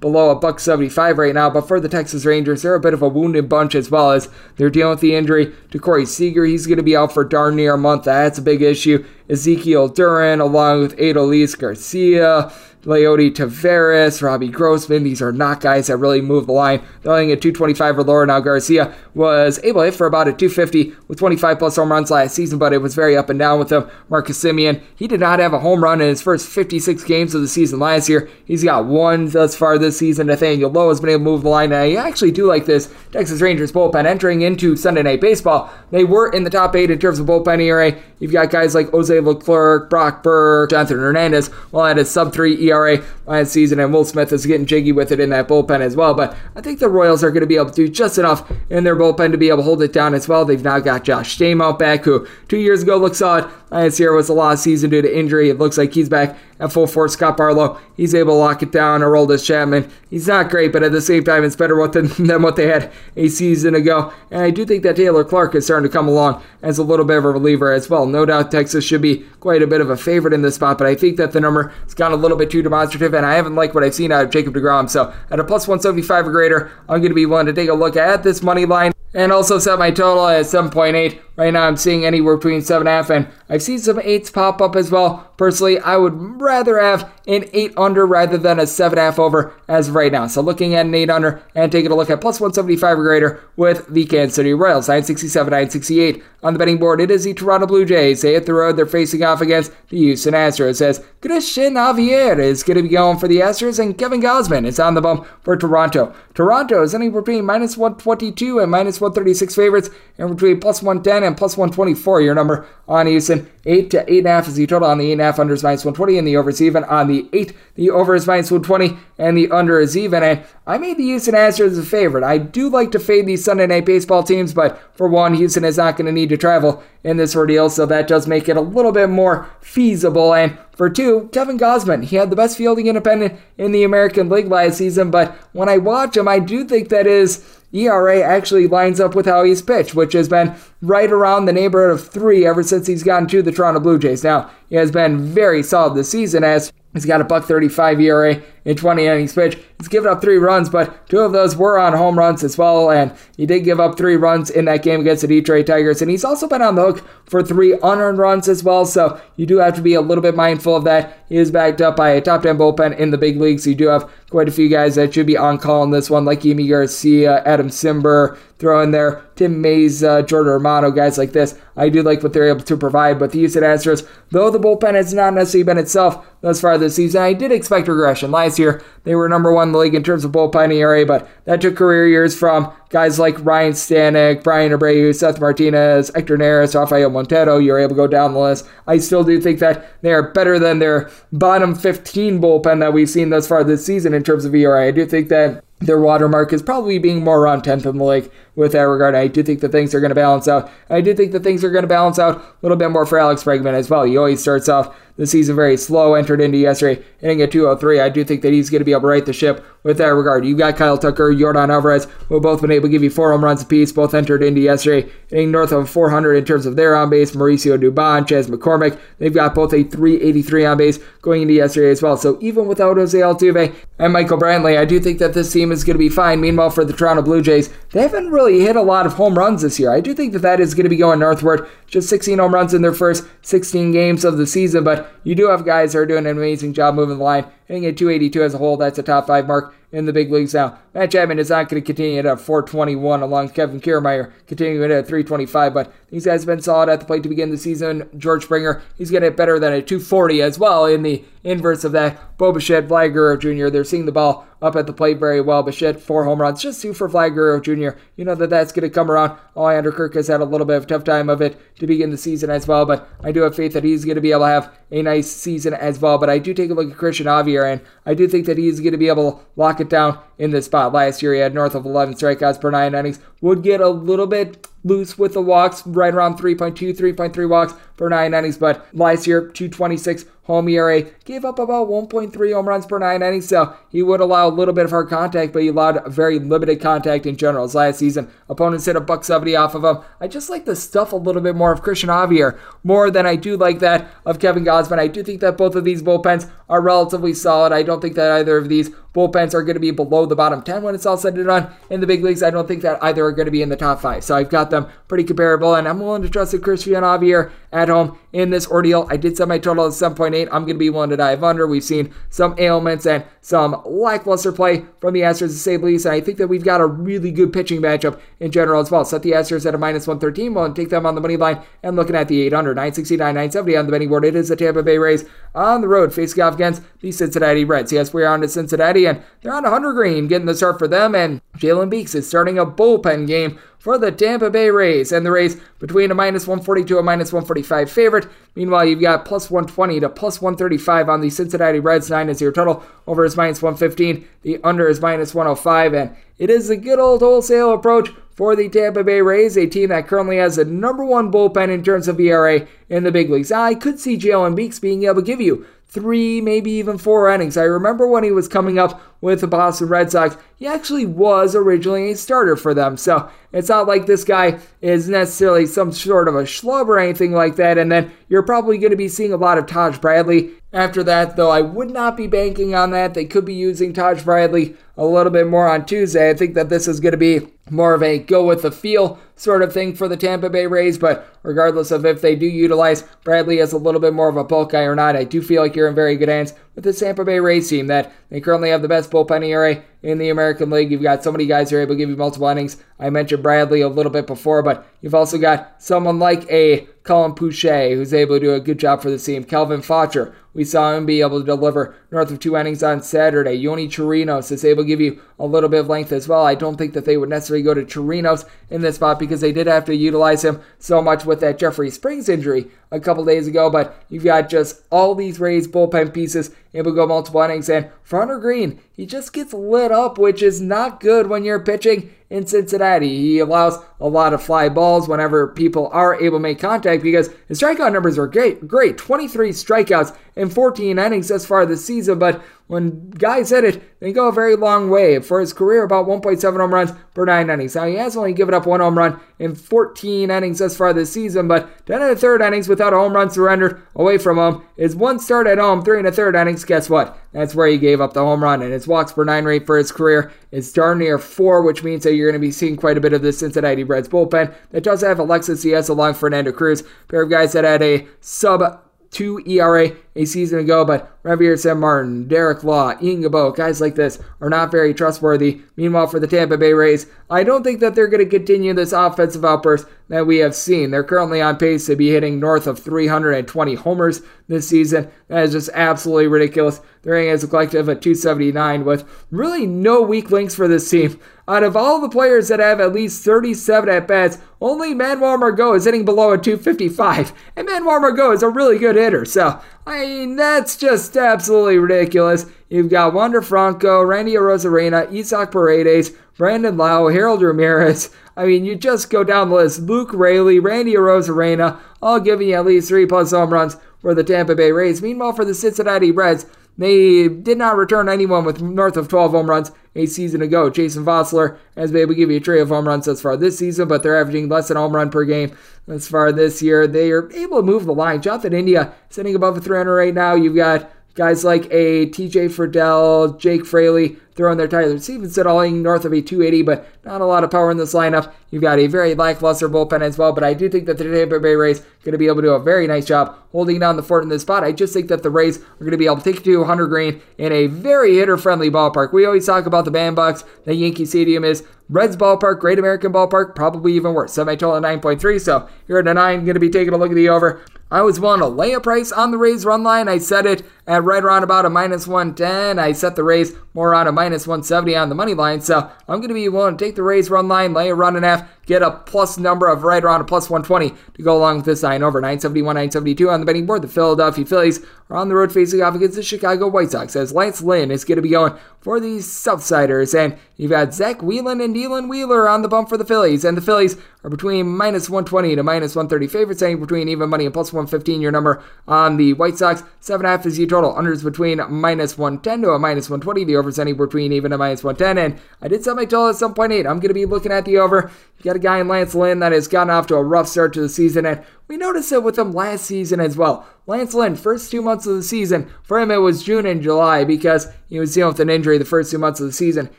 below a buck 75 right now, but for the Texas Rangers, they're a bit of a wounded bunch as well as they're dealing with the injury to Corey Seager. He's going to be out for darn near a month. That's a big issue. Ezequiel Duran, along with Adolis Garcia. Leody Taveras, Robbie Grossman. These are not guys that really move the line. They're only at 225 or lower now. Garcia was able to hit for about a 250 with 25 plus home runs last season, but it was very up and down with him. Marcus Semien, he did not have a home run in his first 56 games of the season last year. He's got one thus far this season. Nathaniel Lowe has been able to move the line, and I actually do like this Texas Rangers bullpen entering into Sunday Night Baseball. They were in the top eight in terms of bullpen ERA. You've got guys like Jose Leclerc, Brock Burke, Jonathan Hernandez, while at a sub 3 ERA last season, and Will Smith is getting jiggy with it in that bullpen as well. But I think the Royals are going to be able to do just enough in their bullpen to be able to hold it down as well. They've now got Josh Staumont back, who two years ago looked solid. Last year was a lost season due to injury. It looks like he's back at full force. Scott Barlow, he's able to lock it down. Aroldis Chapman, he's not great, but at the same time, it's better than, [LAUGHS] than what they had a season ago. And I do think that Taylor Clarke is starting to come along as a little bit of a reliever as well. No doubt Texas should be quite a bit of a favorite in this spot, but I think that the number has gone a little bit too demonstrative, and I haven't liked what I've seen out of Jacob DeGrom. So at a plus 175 or greater, I'm going to be willing to take a look at this money line and also set my total at 7.8. Right now, I'm seeing anywhere between 7.5 and I've seen some 8s pop up as well. Personally, I would rather have an 8 under rather than a 7.5 over as of right now. So looking at an 8 under and taking a look at plus 175 or greater with the Kansas City Royals. 967, 968 on the betting board. It is the Toronto Blue Jays. They hit the road. They're facing off against the Houston Astros. As Christian Javier is going to be going for the Astros and Kevin Gausman is on the bump for Toronto. Toronto is anywhere between minus 122 and minus 136 favorites and between plus 110 and plus 124 your number on Houston. 8 to 8.5 is the total on the 8.5 under is minus 120 and the over is even on the 8. The over is minus 120 and the under is even. And I made the Houston Astros a favorite. I do like to fade these Sunday night baseball teams, but for one, Houston is not going to need to travel in this ordeal, so that does make it a little bit more feasible. And for two, Kevin Gausman. He had the best fielding independent in the American League last season, but when I watch him, I do think that his ERA actually lines up with how he's pitched, which has been right around the neighborhood of three ever since he's gotten to the Toronto Blue Jays. Now, he has been very solid this season as he's got a buck 35 ERA in 20 innings pitched. He's given up three runs, but two of those were on home runs as well, and he did give up three runs in that game against the Detroit Tigers, and he's also been on the hook for three unearned runs as well, so you do have to be a little bit mindful of that. He is backed up by a top 10 bullpen in the big leagues, so you do have quite a few guys that should be on call in this one, like Yimi Garcia, Adam Cimber, throw in there Tim Mayza, Jordan Romano, guys like this. I do like what they're able to provide, but the Houston Astros, though the bullpen has not necessarily been itself thus far this season, I did expect regression. Last year, they were number one in the league in terms of bullpen ERA, but that took career years from guys like Ryan Stanek, Bryan Abreu, Seth Martinez, Hector Neris, Rafael Montero. You're able to go down the list. I still do think that they are better than their bottom 15 bullpen that we've seen thus far this season in terms of ERA. I do think that their watermark is probably being more around 10th in the league with that regard. I do think that things are going to balance out. I do think that things are going to balance out a little bit more for Alex Bregman as well. He always starts off the season very slow, entered into yesterday, hitting at 203. I do think that he's going to be able to right the ship with that regard. You've got Kyle Tucker, Yordan Alvarez, who have both been able to give you four home runs apiece, both entered into yesterday, hitting north of 400 in terms of their on base. Mauricio Dubon, Chas McCormick, they've got both a 383 on base going into yesterday as well. So even without Jose Altuve and Michael Brantley, I do think that this team is going to be fine. Meanwhile, for the Toronto Blue Jays, they haven't really hit a lot of home runs this year. I do think that that is going to be going northward. Just 16 home runs in their first 16 games of the season, but you do have guys that are doing an amazing job moving the line. Hitting at 282 as a whole, that's a top five mark in the big leagues now. Matt Chapman is not going to continue at a 421 along Kevin Kiermaier, continuing at 325, but these guys have been solid at the plate to begin the season. George Springer, he's getting it better than a 240 as well in the inverse of that. Bo Bichette, Vlad Jr., they're seeing the ball up at the plate very well. Bichette, four home runs, just two for Vlad Jr. You know that that's going to come around. Alejandro Kirk has had a little bit of a tough time of it to begin the season as well, but I do have faith that he's going to be able to have a nice season as well. But I do take a look at Christian Javier, and I do think that he's going to be able to lock it down in this spot. Last year, he had north of 11 strikeouts per nine innings. Would get a little bit loose with the walks, right around 3.2, 3.3 walks per nine innings. But last year, 226 home ERA, gave up about 1.3 home runs per nine innings. So he would allow a little bit of hard contact, but he allowed very limited contact in general. His last season, opponents hit a buck 70 off of him. I just like the stuff a little bit more of Christian Javier more than I do like that of Kevin Gausman. I do think that both of these bullpens are relatively solid. I don't think that either of these bullpens are going to be below the bottom 10 when it's all said and done. In the big leagues, I don't think that either are going to be in the top five. So I've got them pretty comparable, and I'm willing to trust that Christian Javier at home in this ordeal. I did set my total at 7.8. I'm going to be willing to dive under. We've seen some ailments and some lackluster play from the Astros to say the least, and I think that we've got a really good pitching matchup in general as well. Set the Astros at a minus 113. We'll take them on the money line and looking at the 800, 969, 970 on the betting board. It is the Tampa Bay Rays on the road facing off against the Cincinnati Reds. Yes, we're on to Cincinnati, and they're on 100 green getting the start for them, and Jalen Beeks is starting a bullpen game for the Tampa Bay Rays, and the Rays between a minus 142 and minus 145 favorite. Meanwhile, you've got plus 120 to plus 135 on the Cincinnati Reds, 9 is your total. Over is minus 115. The under is minus 105, and it is a good old wholesale approach for the Tampa Bay Rays, a team that currently has the number one bullpen in terms of ERA in the big leagues. I could see Jalen Beeks being able to give you three, maybe even four innings. I remember when he was coming up with the Boston Red Sox, he actually was originally a starter for them. So it's not like this guy is necessarily some sort of a schlub or anything like that. And then you're probably going to be seeing a lot of Taj Bradley. After that, though, I would not be banking on that. They could be using Taj Bradley a little bit more on Tuesday. I think that this is going to be more of a go with the feel sort of thing for the Tampa Bay Rays, but regardless of if they do utilize Bradley as a little bit more of a bulk guy or not, I do feel like you're in very good hands with the Tampa Bay Rays team that they currently have the best bullpen ERA in the American League. You've got so many guys who are able to give you multiple innings. I mentioned Bradley a little bit before, but you've also got someone like a Colin Poche who's able to do a good job for the team. Calvin Fletcher, we saw him be able to deliver north of two innings on Saturday. Yonny Chirinos is able to give you a little bit of length as well. I don't think that they would necessarily go to Chirinos in this spot because they did have to utilize him so much with that Jeffrey Springs injury a couple days ago. But you've got just all these Rays bullpen pieces able to go multiple innings. And for Hunter Greene, he just gets lit up, which is not good when you're pitching in Cincinnati. He allows a lot of fly balls whenever people are able to make contact because his strikeout numbers are great. Great. 23 strikeouts in 14 innings thus far this season, but when guys hit it, they go a very long way. For his career, about 1.7 home runs per nine innings. Now, he has only given up one home run in 14 innings thus far this season, but 10 and a third innings without a home run surrendered away from him. His one start at home, three and a third innings, guess what? That's where he gave up the home run, and his walks per nine rate for his career is darn near four, which means that you're going to be seeing quite a bit of the Cincinnati Reds bullpen that does have Alexis Diaz along Fernando Cruz, pair of guys that had a sub two ERA a season ago, but Reiver Sanmartin, Derek Law, Ian Gibaut, guys like this are not very trustworthy. Meanwhile, for the Tampa Bay Rays, I don't think that they're going to continue this offensive outburst that we have seen. They're currently on pace to be hitting north of 320 homers this season. That is just absolutely ridiculous. They're hitting as a collective at 279 with really no weak links for this team. Out of all the players that have at least 37 at bats, only Manuel Margot is hitting below a 255. And Manuel Margot is a really good hitter. So I mean, that's just absolutely ridiculous. You've got Wander Franco, Randy Arozarena, Isaac Paredes, Brandon Lowe, Harold Ramirez. I mean, you just go down the list. Luke Raley, Randy Arozarena, all giving you at least three plus home runs for the Tampa Bay Rays. Meanwhile, for the Cincinnati Reds, they did not return anyone with north of 12 home runs a season ago. Jason Vosler has been able to give you a tray of home runs thus far this season, but they're averaging less than home run per game thus far this year. They are able to move the line. Jonathan India sitting above a 300 right now. You've got guys like a TJ Friedl, Jake Fraley throwing their Tyler Stephenson all north of a 280, but not a lot of power in this lineup. You've got a very lackluster bullpen as well, but I do think that the Tampa Bay Rays are going to be able to do a very nice job holding down the fort in this spot. I just think that the Rays are going to be able to take to Hunter Greene in a very hitter-friendly ballpark. We always talk about the bandbox that Yankee Stadium is. Reds ballpark, Great American ballpark, probably even worse. Semi total 9.3, so here at a 9, going to be taking a look at the over. I was willing to lay a price on the Rays run line. I said it at right around about a minus 110. I set the Rays more on a minus 170 on the money line, so I'm going to be willing to take the Rays run line, lay a run and a half, get a plus number of right around a plus 120 to go along with this line over 971, 972 on the betting board. The Philadelphia Phillies are on the road facing off against the Chicago White Sox as Lance Lynn is going to be going for the Southsiders. And you've got Zach Wheelan and Dylan Wheeler on the bump for the Phillies. And the Phillies are between minus 120 to minus 130 favorites, saying between even money and plus 115 your number on the White Sox. 7.5 is your total. Unders between minus 110 to a minus 120. The overs ending between even a minus 110. And I did set my total at 7.8. I'm going to be looking at the over. You got a guy in Lance Lynn that has gotten off to a rough start to the season, and we noticed it with him last season as well. Lance Lynn, first two months of the season, for him it was June and July because he was dealing with an injury the first two months of the season.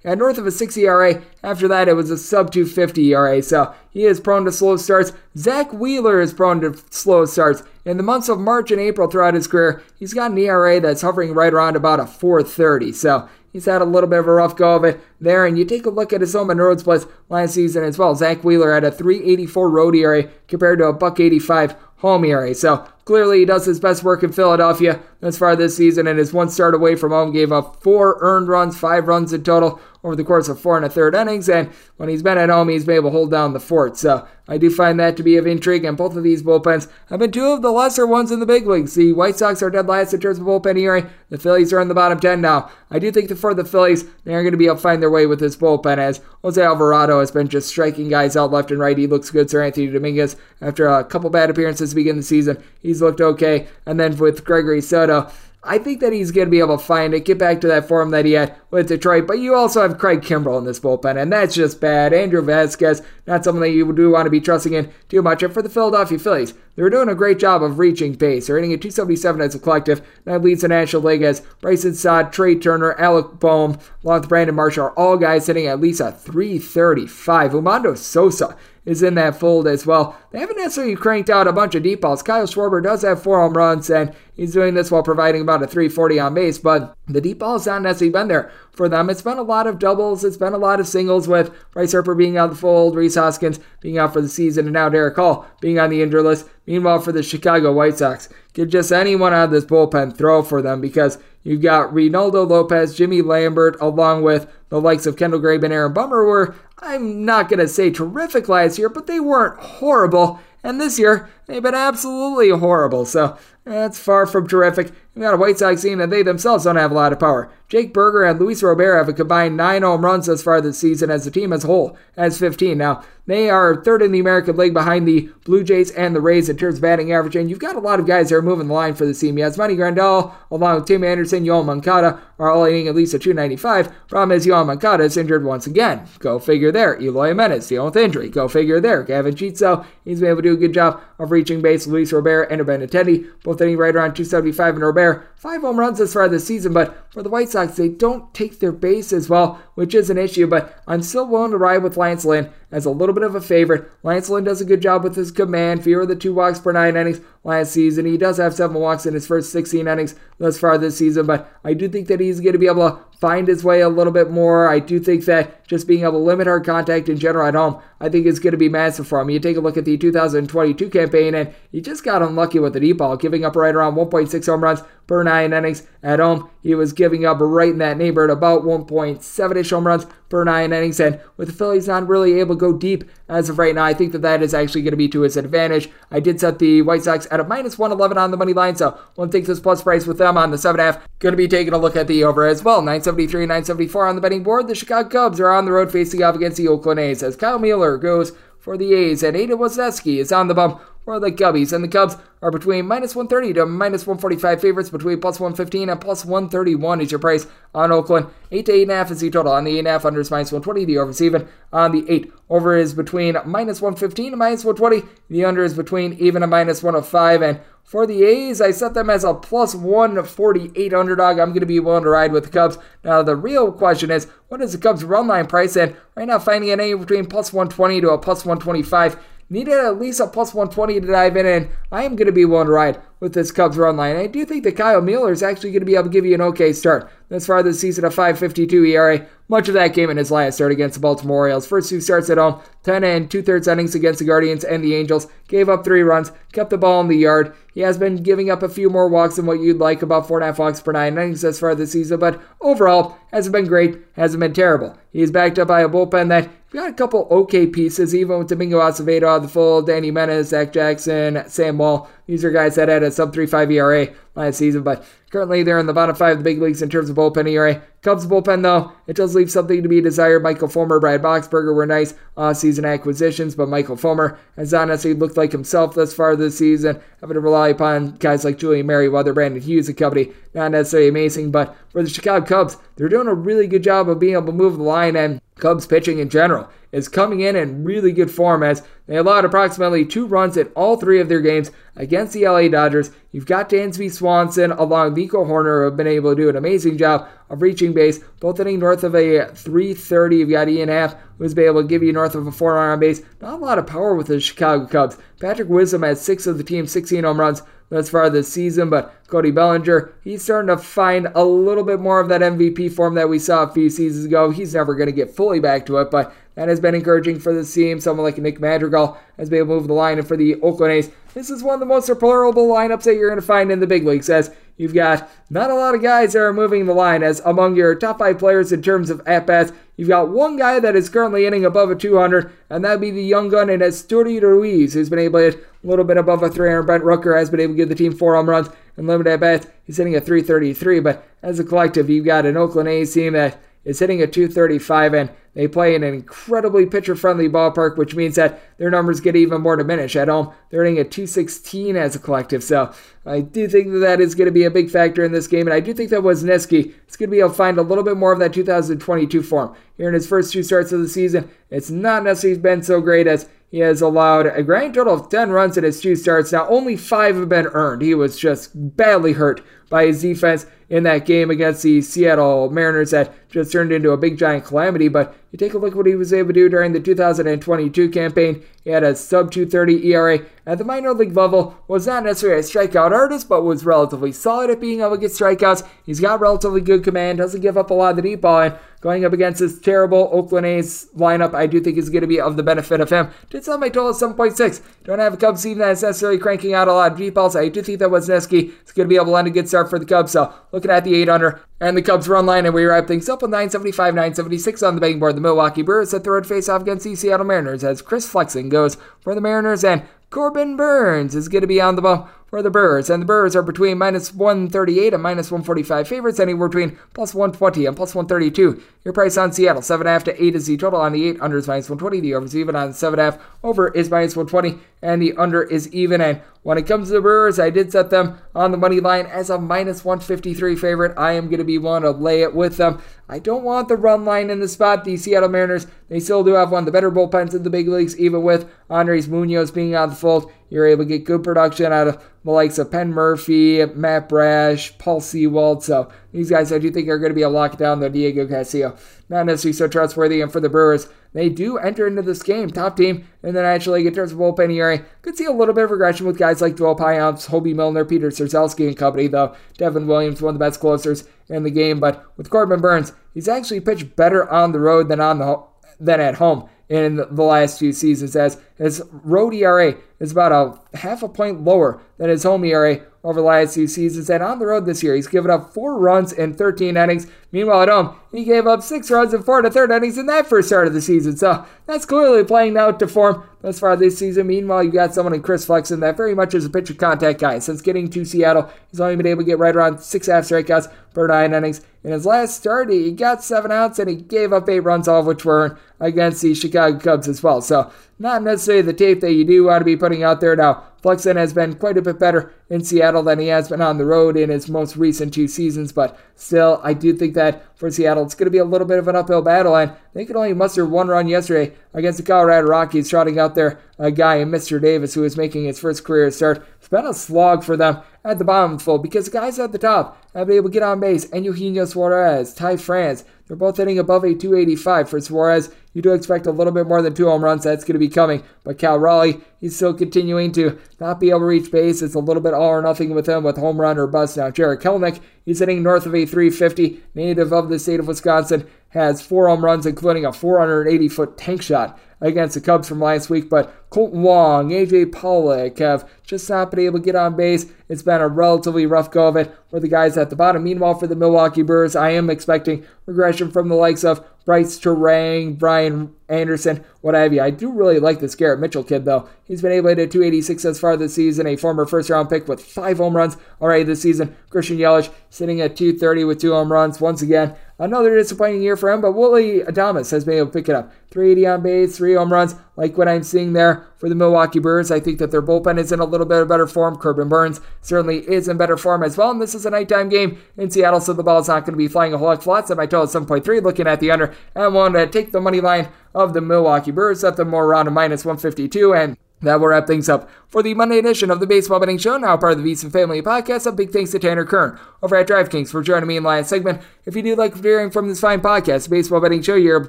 He had north of a 6 ERA. After that, it was a sub 250 ERA, so he is prone to slow starts. Zack Wheeler is prone to slow starts. In the months of March and April throughout his career, he's got an ERA that's hovering right around about a 430. So He's had a little bit of a rough go of it there, and you take a look at his home and road splits last season as well. Zack Wheeler had a 384 road ERA compared to a buck 85 home ERA. So clearly he does his best work in Philadelphia thus far this season, and his one start away from home gave up four earned runs, five runs in total over the course of four and a third innings. And when he's been at home, he's been able to hold down the fort. So I do find that to be of intrigue. And both of these bullpens have been two of the lesser ones in the big leagues. The White Sox are dead last in terms of bullpen ERA. The Phillies are in the bottom 10 now. I do think that for the Phillies, they are going to be able to find their way with his bullpen as Jose Alvarado has been just striking guys out left and right. He looks good. Seranthony Dominguez, after a couple bad appearances to begin the season, he's looked okay. And then with Gregory Soto, I think that he's going to be able to find it, get back to that form that he had with Detroit. But you also have Craig Kimbrel in this bullpen, and that's just bad. Andrew Vasquez, not something that you do want to be trusting in too much. And for the Philadelphia Phillies, they're doing a great job of reaching base. They're hitting at 277 as a collective. That leads the National League as Bryson Stott, Trea Turner, Alec Bohm, along with Brandon Marshall, are all guys hitting at least a 335. Umando Sosa is in that fold as well. They haven't necessarily cranked out a bunch of deep balls. Kyle Schwarber does have four home runs, and he's doing this while providing about a 340 on base, but the deep ball has not necessarily been there for them. It's been a lot of doubles, it's been a lot of singles with Bryce Harper being out of the fold, Rhys Hoskins being out for the season, and now Darick Hall being on the injured list. Meanwhile, for the Chicago White Sox, get just anyone out of this bullpen throw for them because you've got Reynaldo Lopez, Jimmy Lambert, along with the likes of Kendall Graveman and Aaron Bummer were I'm not going to say terrific last year, but they weren't horrible. And this year, they've been absolutely horrible. So that's far from terrific. You've got a White Sox team that they themselves don't have a lot of power. Jake Burger and Luis Robert have a combined nine home runs thus far this season as the team as a whole has 15. Now, they are third in the American League behind the Blue Jays and the Rays in terms of batting average. And you've got a lot of guys that are moving the line for the team. Yasmani Grandal, along with Tim Anderson, Yoan Moncada, are all hitting at least a 295. Problem is, Yoan Moncada is injured once again. Go figure there. Eloy Jimenez, dealing with injury. Go figure there. Gavin Cheetso, he's been able to do a good job of reaching base. Luis Robert and Benintendi, both hitting right around 275. And Robert, five home runs this far this season. But for the White Sox, they don't take their base as well, which is an issue. But I'm still willing to ride with Lance Lynn as a little bit of a favorite. Lance Lynn does a good job with his command, fewer than two walks per nine innings last season. He does have seven walks in his first 16 innings thus far this season, but I do think that he's going to be able to find his way a little bit more. I do think that just being able to limit hard contact in general at home, I think is going to be massive for him. You take a look at the 2022 campaign, and he just got unlucky with the deep ball, giving up right around 1.6 home runs per nine innings at home. He was giving up right in that neighborhood about 1.7 ish home runs per nine innings, and with the Phillies not really able to go deep as of right now, I think that that is actually going to be to his advantage. I did set the White Sox at a minus 111 on the money line, so one takes this plus price with them on the 7.5. Going to be taking a look at the over as well. 973 974 on the betting board. The Chicago Cubs are on the road facing off against the Oakland A's as Kyle Mueller goes for the A's, and Adam Wesneski is on the bump for the Cubbies. And the Cubs are between minus 130 to minus 145 favorites, between plus 115 and plus 131 is your price on Oakland. 8 to 8.5 is the total on the 8.5 under is minus 120. The over is even on the 8. Over is between minus 115 and minus 120. The under is between even and minus 105. And for the A's, I set them as a plus 148 underdog. I'm going to be willing to ride with the Cubs. Now, the real question is, what is the Cubs' run line price? And right now, finding an A between plus 120 to a plus 125 needed at least a plus 120 to dive in, and I am going to be to ride with this Cubs run line. I do think that Kyle Mueller is actually going to be able to give you an okay start. Thus far this season, a 5.52 ERA. Much of that game in his last start against the Baltimore Orioles. First two starts at home, 10 and two thirds innings against the Guardians and the Angels. Gave up three runs, kept the ball in the yard. He has been giving up a few more walks than what you'd like, about four and a half walks per nine innings thus far this season, but overall, hasn't been great, hasn't been terrible. He's backed up by a bullpen that got a couple okay pieces, even with Domingo Acevedo out of the full, Danny Menes, Zach Jackson, Sam Wall. These are guys that had a sub 3.5 ERA last season, but currently they're in the bottom five of the big leagues in terms of bullpen ERA. Cubs bullpen, though, it does leave something to be desired. Michael Fulmer, Brad Boxberger were nice off-season acquisitions, but Michael Fulmer has not necessarily looked like himself thus far this season, having to rely upon guys like Julian Merryweather, Brandon Hughes, and company. Not necessarily amazing, but for the Chicago Cubs, they're doing a really good job of being able to move the line and Cubs pitching in general is coming in in really good form as they allowed approximately two runs in all three of their games against the LA Dodgers. You've got Dansby Swanson along Nico Hoerner who have been able to do an amazing job of reaching base, both hitting north of a 330. You've got Ian Happ who's been able to give you north of a 4 on base. Not a lot of power with the Chicago Cubs. Patrick Wisdom has six of the team's 16 home runs thus far this season, but Cody Bellinger, he's starting to find a little bit more of that MVP form that we saw a few seasons ago. He's never going to get fully back to it, but that has been encouraging for the team. Someone like Nick Madrigal has been able to move the line, and for the Oakland A's, this is one of the most deplorable lineups that you're going to find in the big leagues, as you've got not a lot of guys that are moving the line. As among your top five players in terms of at bats, you've got one guy that is currently hitting above a 200, and that'd be the young gun in Esteury Ruiz, who's been able to hit a little bit above a 300. Brent Rooker has been able to give the team four home runs and limited at bats. He's hitting a 333, but as a collective, you've got an Oakland A's team that is hitting a 235 and they play in an incredibly pitcher friendly ballpark, which means that their numbers get even more diminished. At home, they're hitting a 216 as a collective. So I do think that that is going to be a big factor in this game. And I do think that Wesneski is going to be able to find a little bit more of that 2022 form. Here in his first two starts of the season, it's not necessarily been so great as he has allowed a grand total of 10 runs in his two starts. Now, only five have been earned. He was just badly hurt by his defense in that game against the Seattle Mariners that just turned into a big giant calamity. But you take a look at what he was able to do during the 2022 campaign. He had a sub 230 ERA at the minor league level. Was not necessarily a strikeout artist, but was relatively solid at being able to get strikeouts. He's got relatively good command, doesn't give up a lot of the deep ball, and going up against this terrible Oakland A's lineup, I do think is going to be of the benefit of him. Did sell my total of 7.6. Don't have a Cubs team that is necessarily cranking out a lot of deep balls. I do think that Wesneski is going to be able to land a good start for the Cubs. So looking at the 8 under and the Cubs run line, and we wrap things up with 975, 976 on the betting board. The Milwaukee Brewers set the road face off against the Seattle Mariners as Chris Flexen goes for the Mariners and Corbin Burnes is going to be on the ball for the Brewers. And the Brewers are between minus 138 and minus 145 favorites, anywhere between plus 120 and plus 132. Your price on Seattle, 7.5 to 8 is the total on the 8. Under is minus 120. The over is even on 7.5. Over is minus 120. And the under is even. And when it comes to the Brewers, I did set them on the money line as a minus 153 favorite. I am going to be one to lay it with them. I don't want the run line in the spot. The Seattle Mariners, they still do have one of the better bullpens in the big leagues, even with Andres Munoz being on the fold. You're able to get good production out of the likes of Penn Murfee, Matt Brash, Paul Sewald. So these guys I do think are going to be a lockdown, though Diego Castillo. Not necessarily so trustworthy. And for the Brewers, they do enter into this game, top team, and then actually in terms of bullpen ERA, could see a little bit of regression with guys like Joel Payamps, Hoby Milner, Peter Strzelecki and company, though Devin Williams, one of the best closers in the game. But with Corbin Burnes, he's actually pitched better on the road than on the than at home in the last few seasons, as his road ERA is about a half a point lower than his home ERA over the last two seasons. And on the road this year, he's given up four runs in 13 innings. Meanwhile, at home, he gave up six runs in four a third innings in that first start of the season. So that's clearly playing out to form thus far this season. Meanwhile, you got someone in Chris Flexen that very much is a pitcher contact guy. Since getting to Seattle, he's only been able to get right around six half strikeouts per nine innings. In his last start, he got seven outs and he gave up eight runs, all of which were against the Chicago Cubs as well. So not necessarily the tape that you do want to be putting out there now. Flexen has been quite a bit better in Seattle than he has been on the road in his most recent two seasons, but still, I do think that for Seattle, it's going to be a little bit of an uphill battle, and they could only muster one run yesterday against the Colorado Rockies, trotting out there a guy in Mr. Davis who is making his first career start. It's been a slog for them at the bottom of the because the guys at the top have been able to get on base, and Eugenio Suarez, Ty France, they're both hitting above a 285 for Suarez. You do expect a little bit more than two home runs. That's going to be coming. But Cal Raleigh, he's still continuing to not be able to reach base. It's a little bit all or nothing with him with home run or bust. Now, Jarred Kelenic, he's hitting north of a 350, native of the state of Wisconsin, has four home runs, including a 480 foot tank shot against the Cubs from last week. But Kolten Wong, AJ Pollock have just not been able to get on base. It's been a relatively rough go of it for the guys at the bottom. Meanwhile, for the Milwaukee Brewers, I am expecting regression from the likes of Brice Turang, Brian Anderson, what have you. I do really like this Garrett Mitchell kid, though. He's been able to hit 286 as far this season, a former first round pick with five home runs already this season. Christian Yelich sitting at 230 with two home runs. Once again, another disappointing year for him, but Willy Adames has been able to pick it up. 380 on base, three home runs, like what I'm seeing there for the Milwaukee Brewers. I think that their bullpen is in a little bit of better form. Corbin Burnes certainly is in better form as well. And this is a nighttime game in Seattle, so the ball is not going to be flying a whole lot. At my total 7.3, looking at the under, and want to take the money line of the Milwaukee Brewers at the more around a minus 152. And that will wrap things up for the Monday edition of the Baseball Betting Show, now part of the VSiN Family Podcast. A big thanks to Tanner Kern over at DraftKings for joining me in last segment. If you do like hearing from this fine podcast, Baseball Betting Show, you're able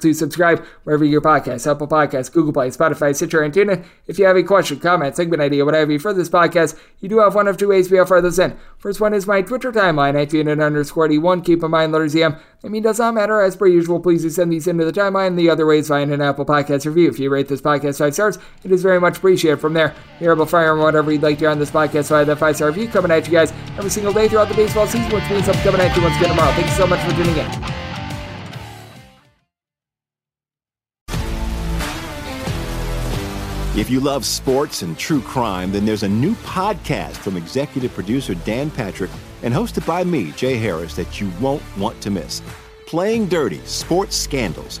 to subscribe wherever your podcast, Apple Podcasts, Google Play, Spotify, Stitcher, and TuneIn. If you have a question, comment, segment idea, whatever you for this podcast, you do have one of two ways to able those in. First one is my Twitter timeline at TuneIn underscore D1. Keep in mind, letters EM. I mean, does not matter. As per usual, please do send these into the timeline. The other way is find an Apple Podcast review. If you rate this podcast five stars, it is very much appreciated. From there, you're able fire on whatever you'd like to hear on this podcast. So I have five star review coming at you guys every single day throughout the baseball season, which means I'm coming at you once again tomorrow. Thank you so much for tuning in. If you love sports and true crime, then there's a new podcast from executive producer Dan Patrick and hosted by me, Jay Harris, that you won't want to miss. Playing Dirty Sports Scandals.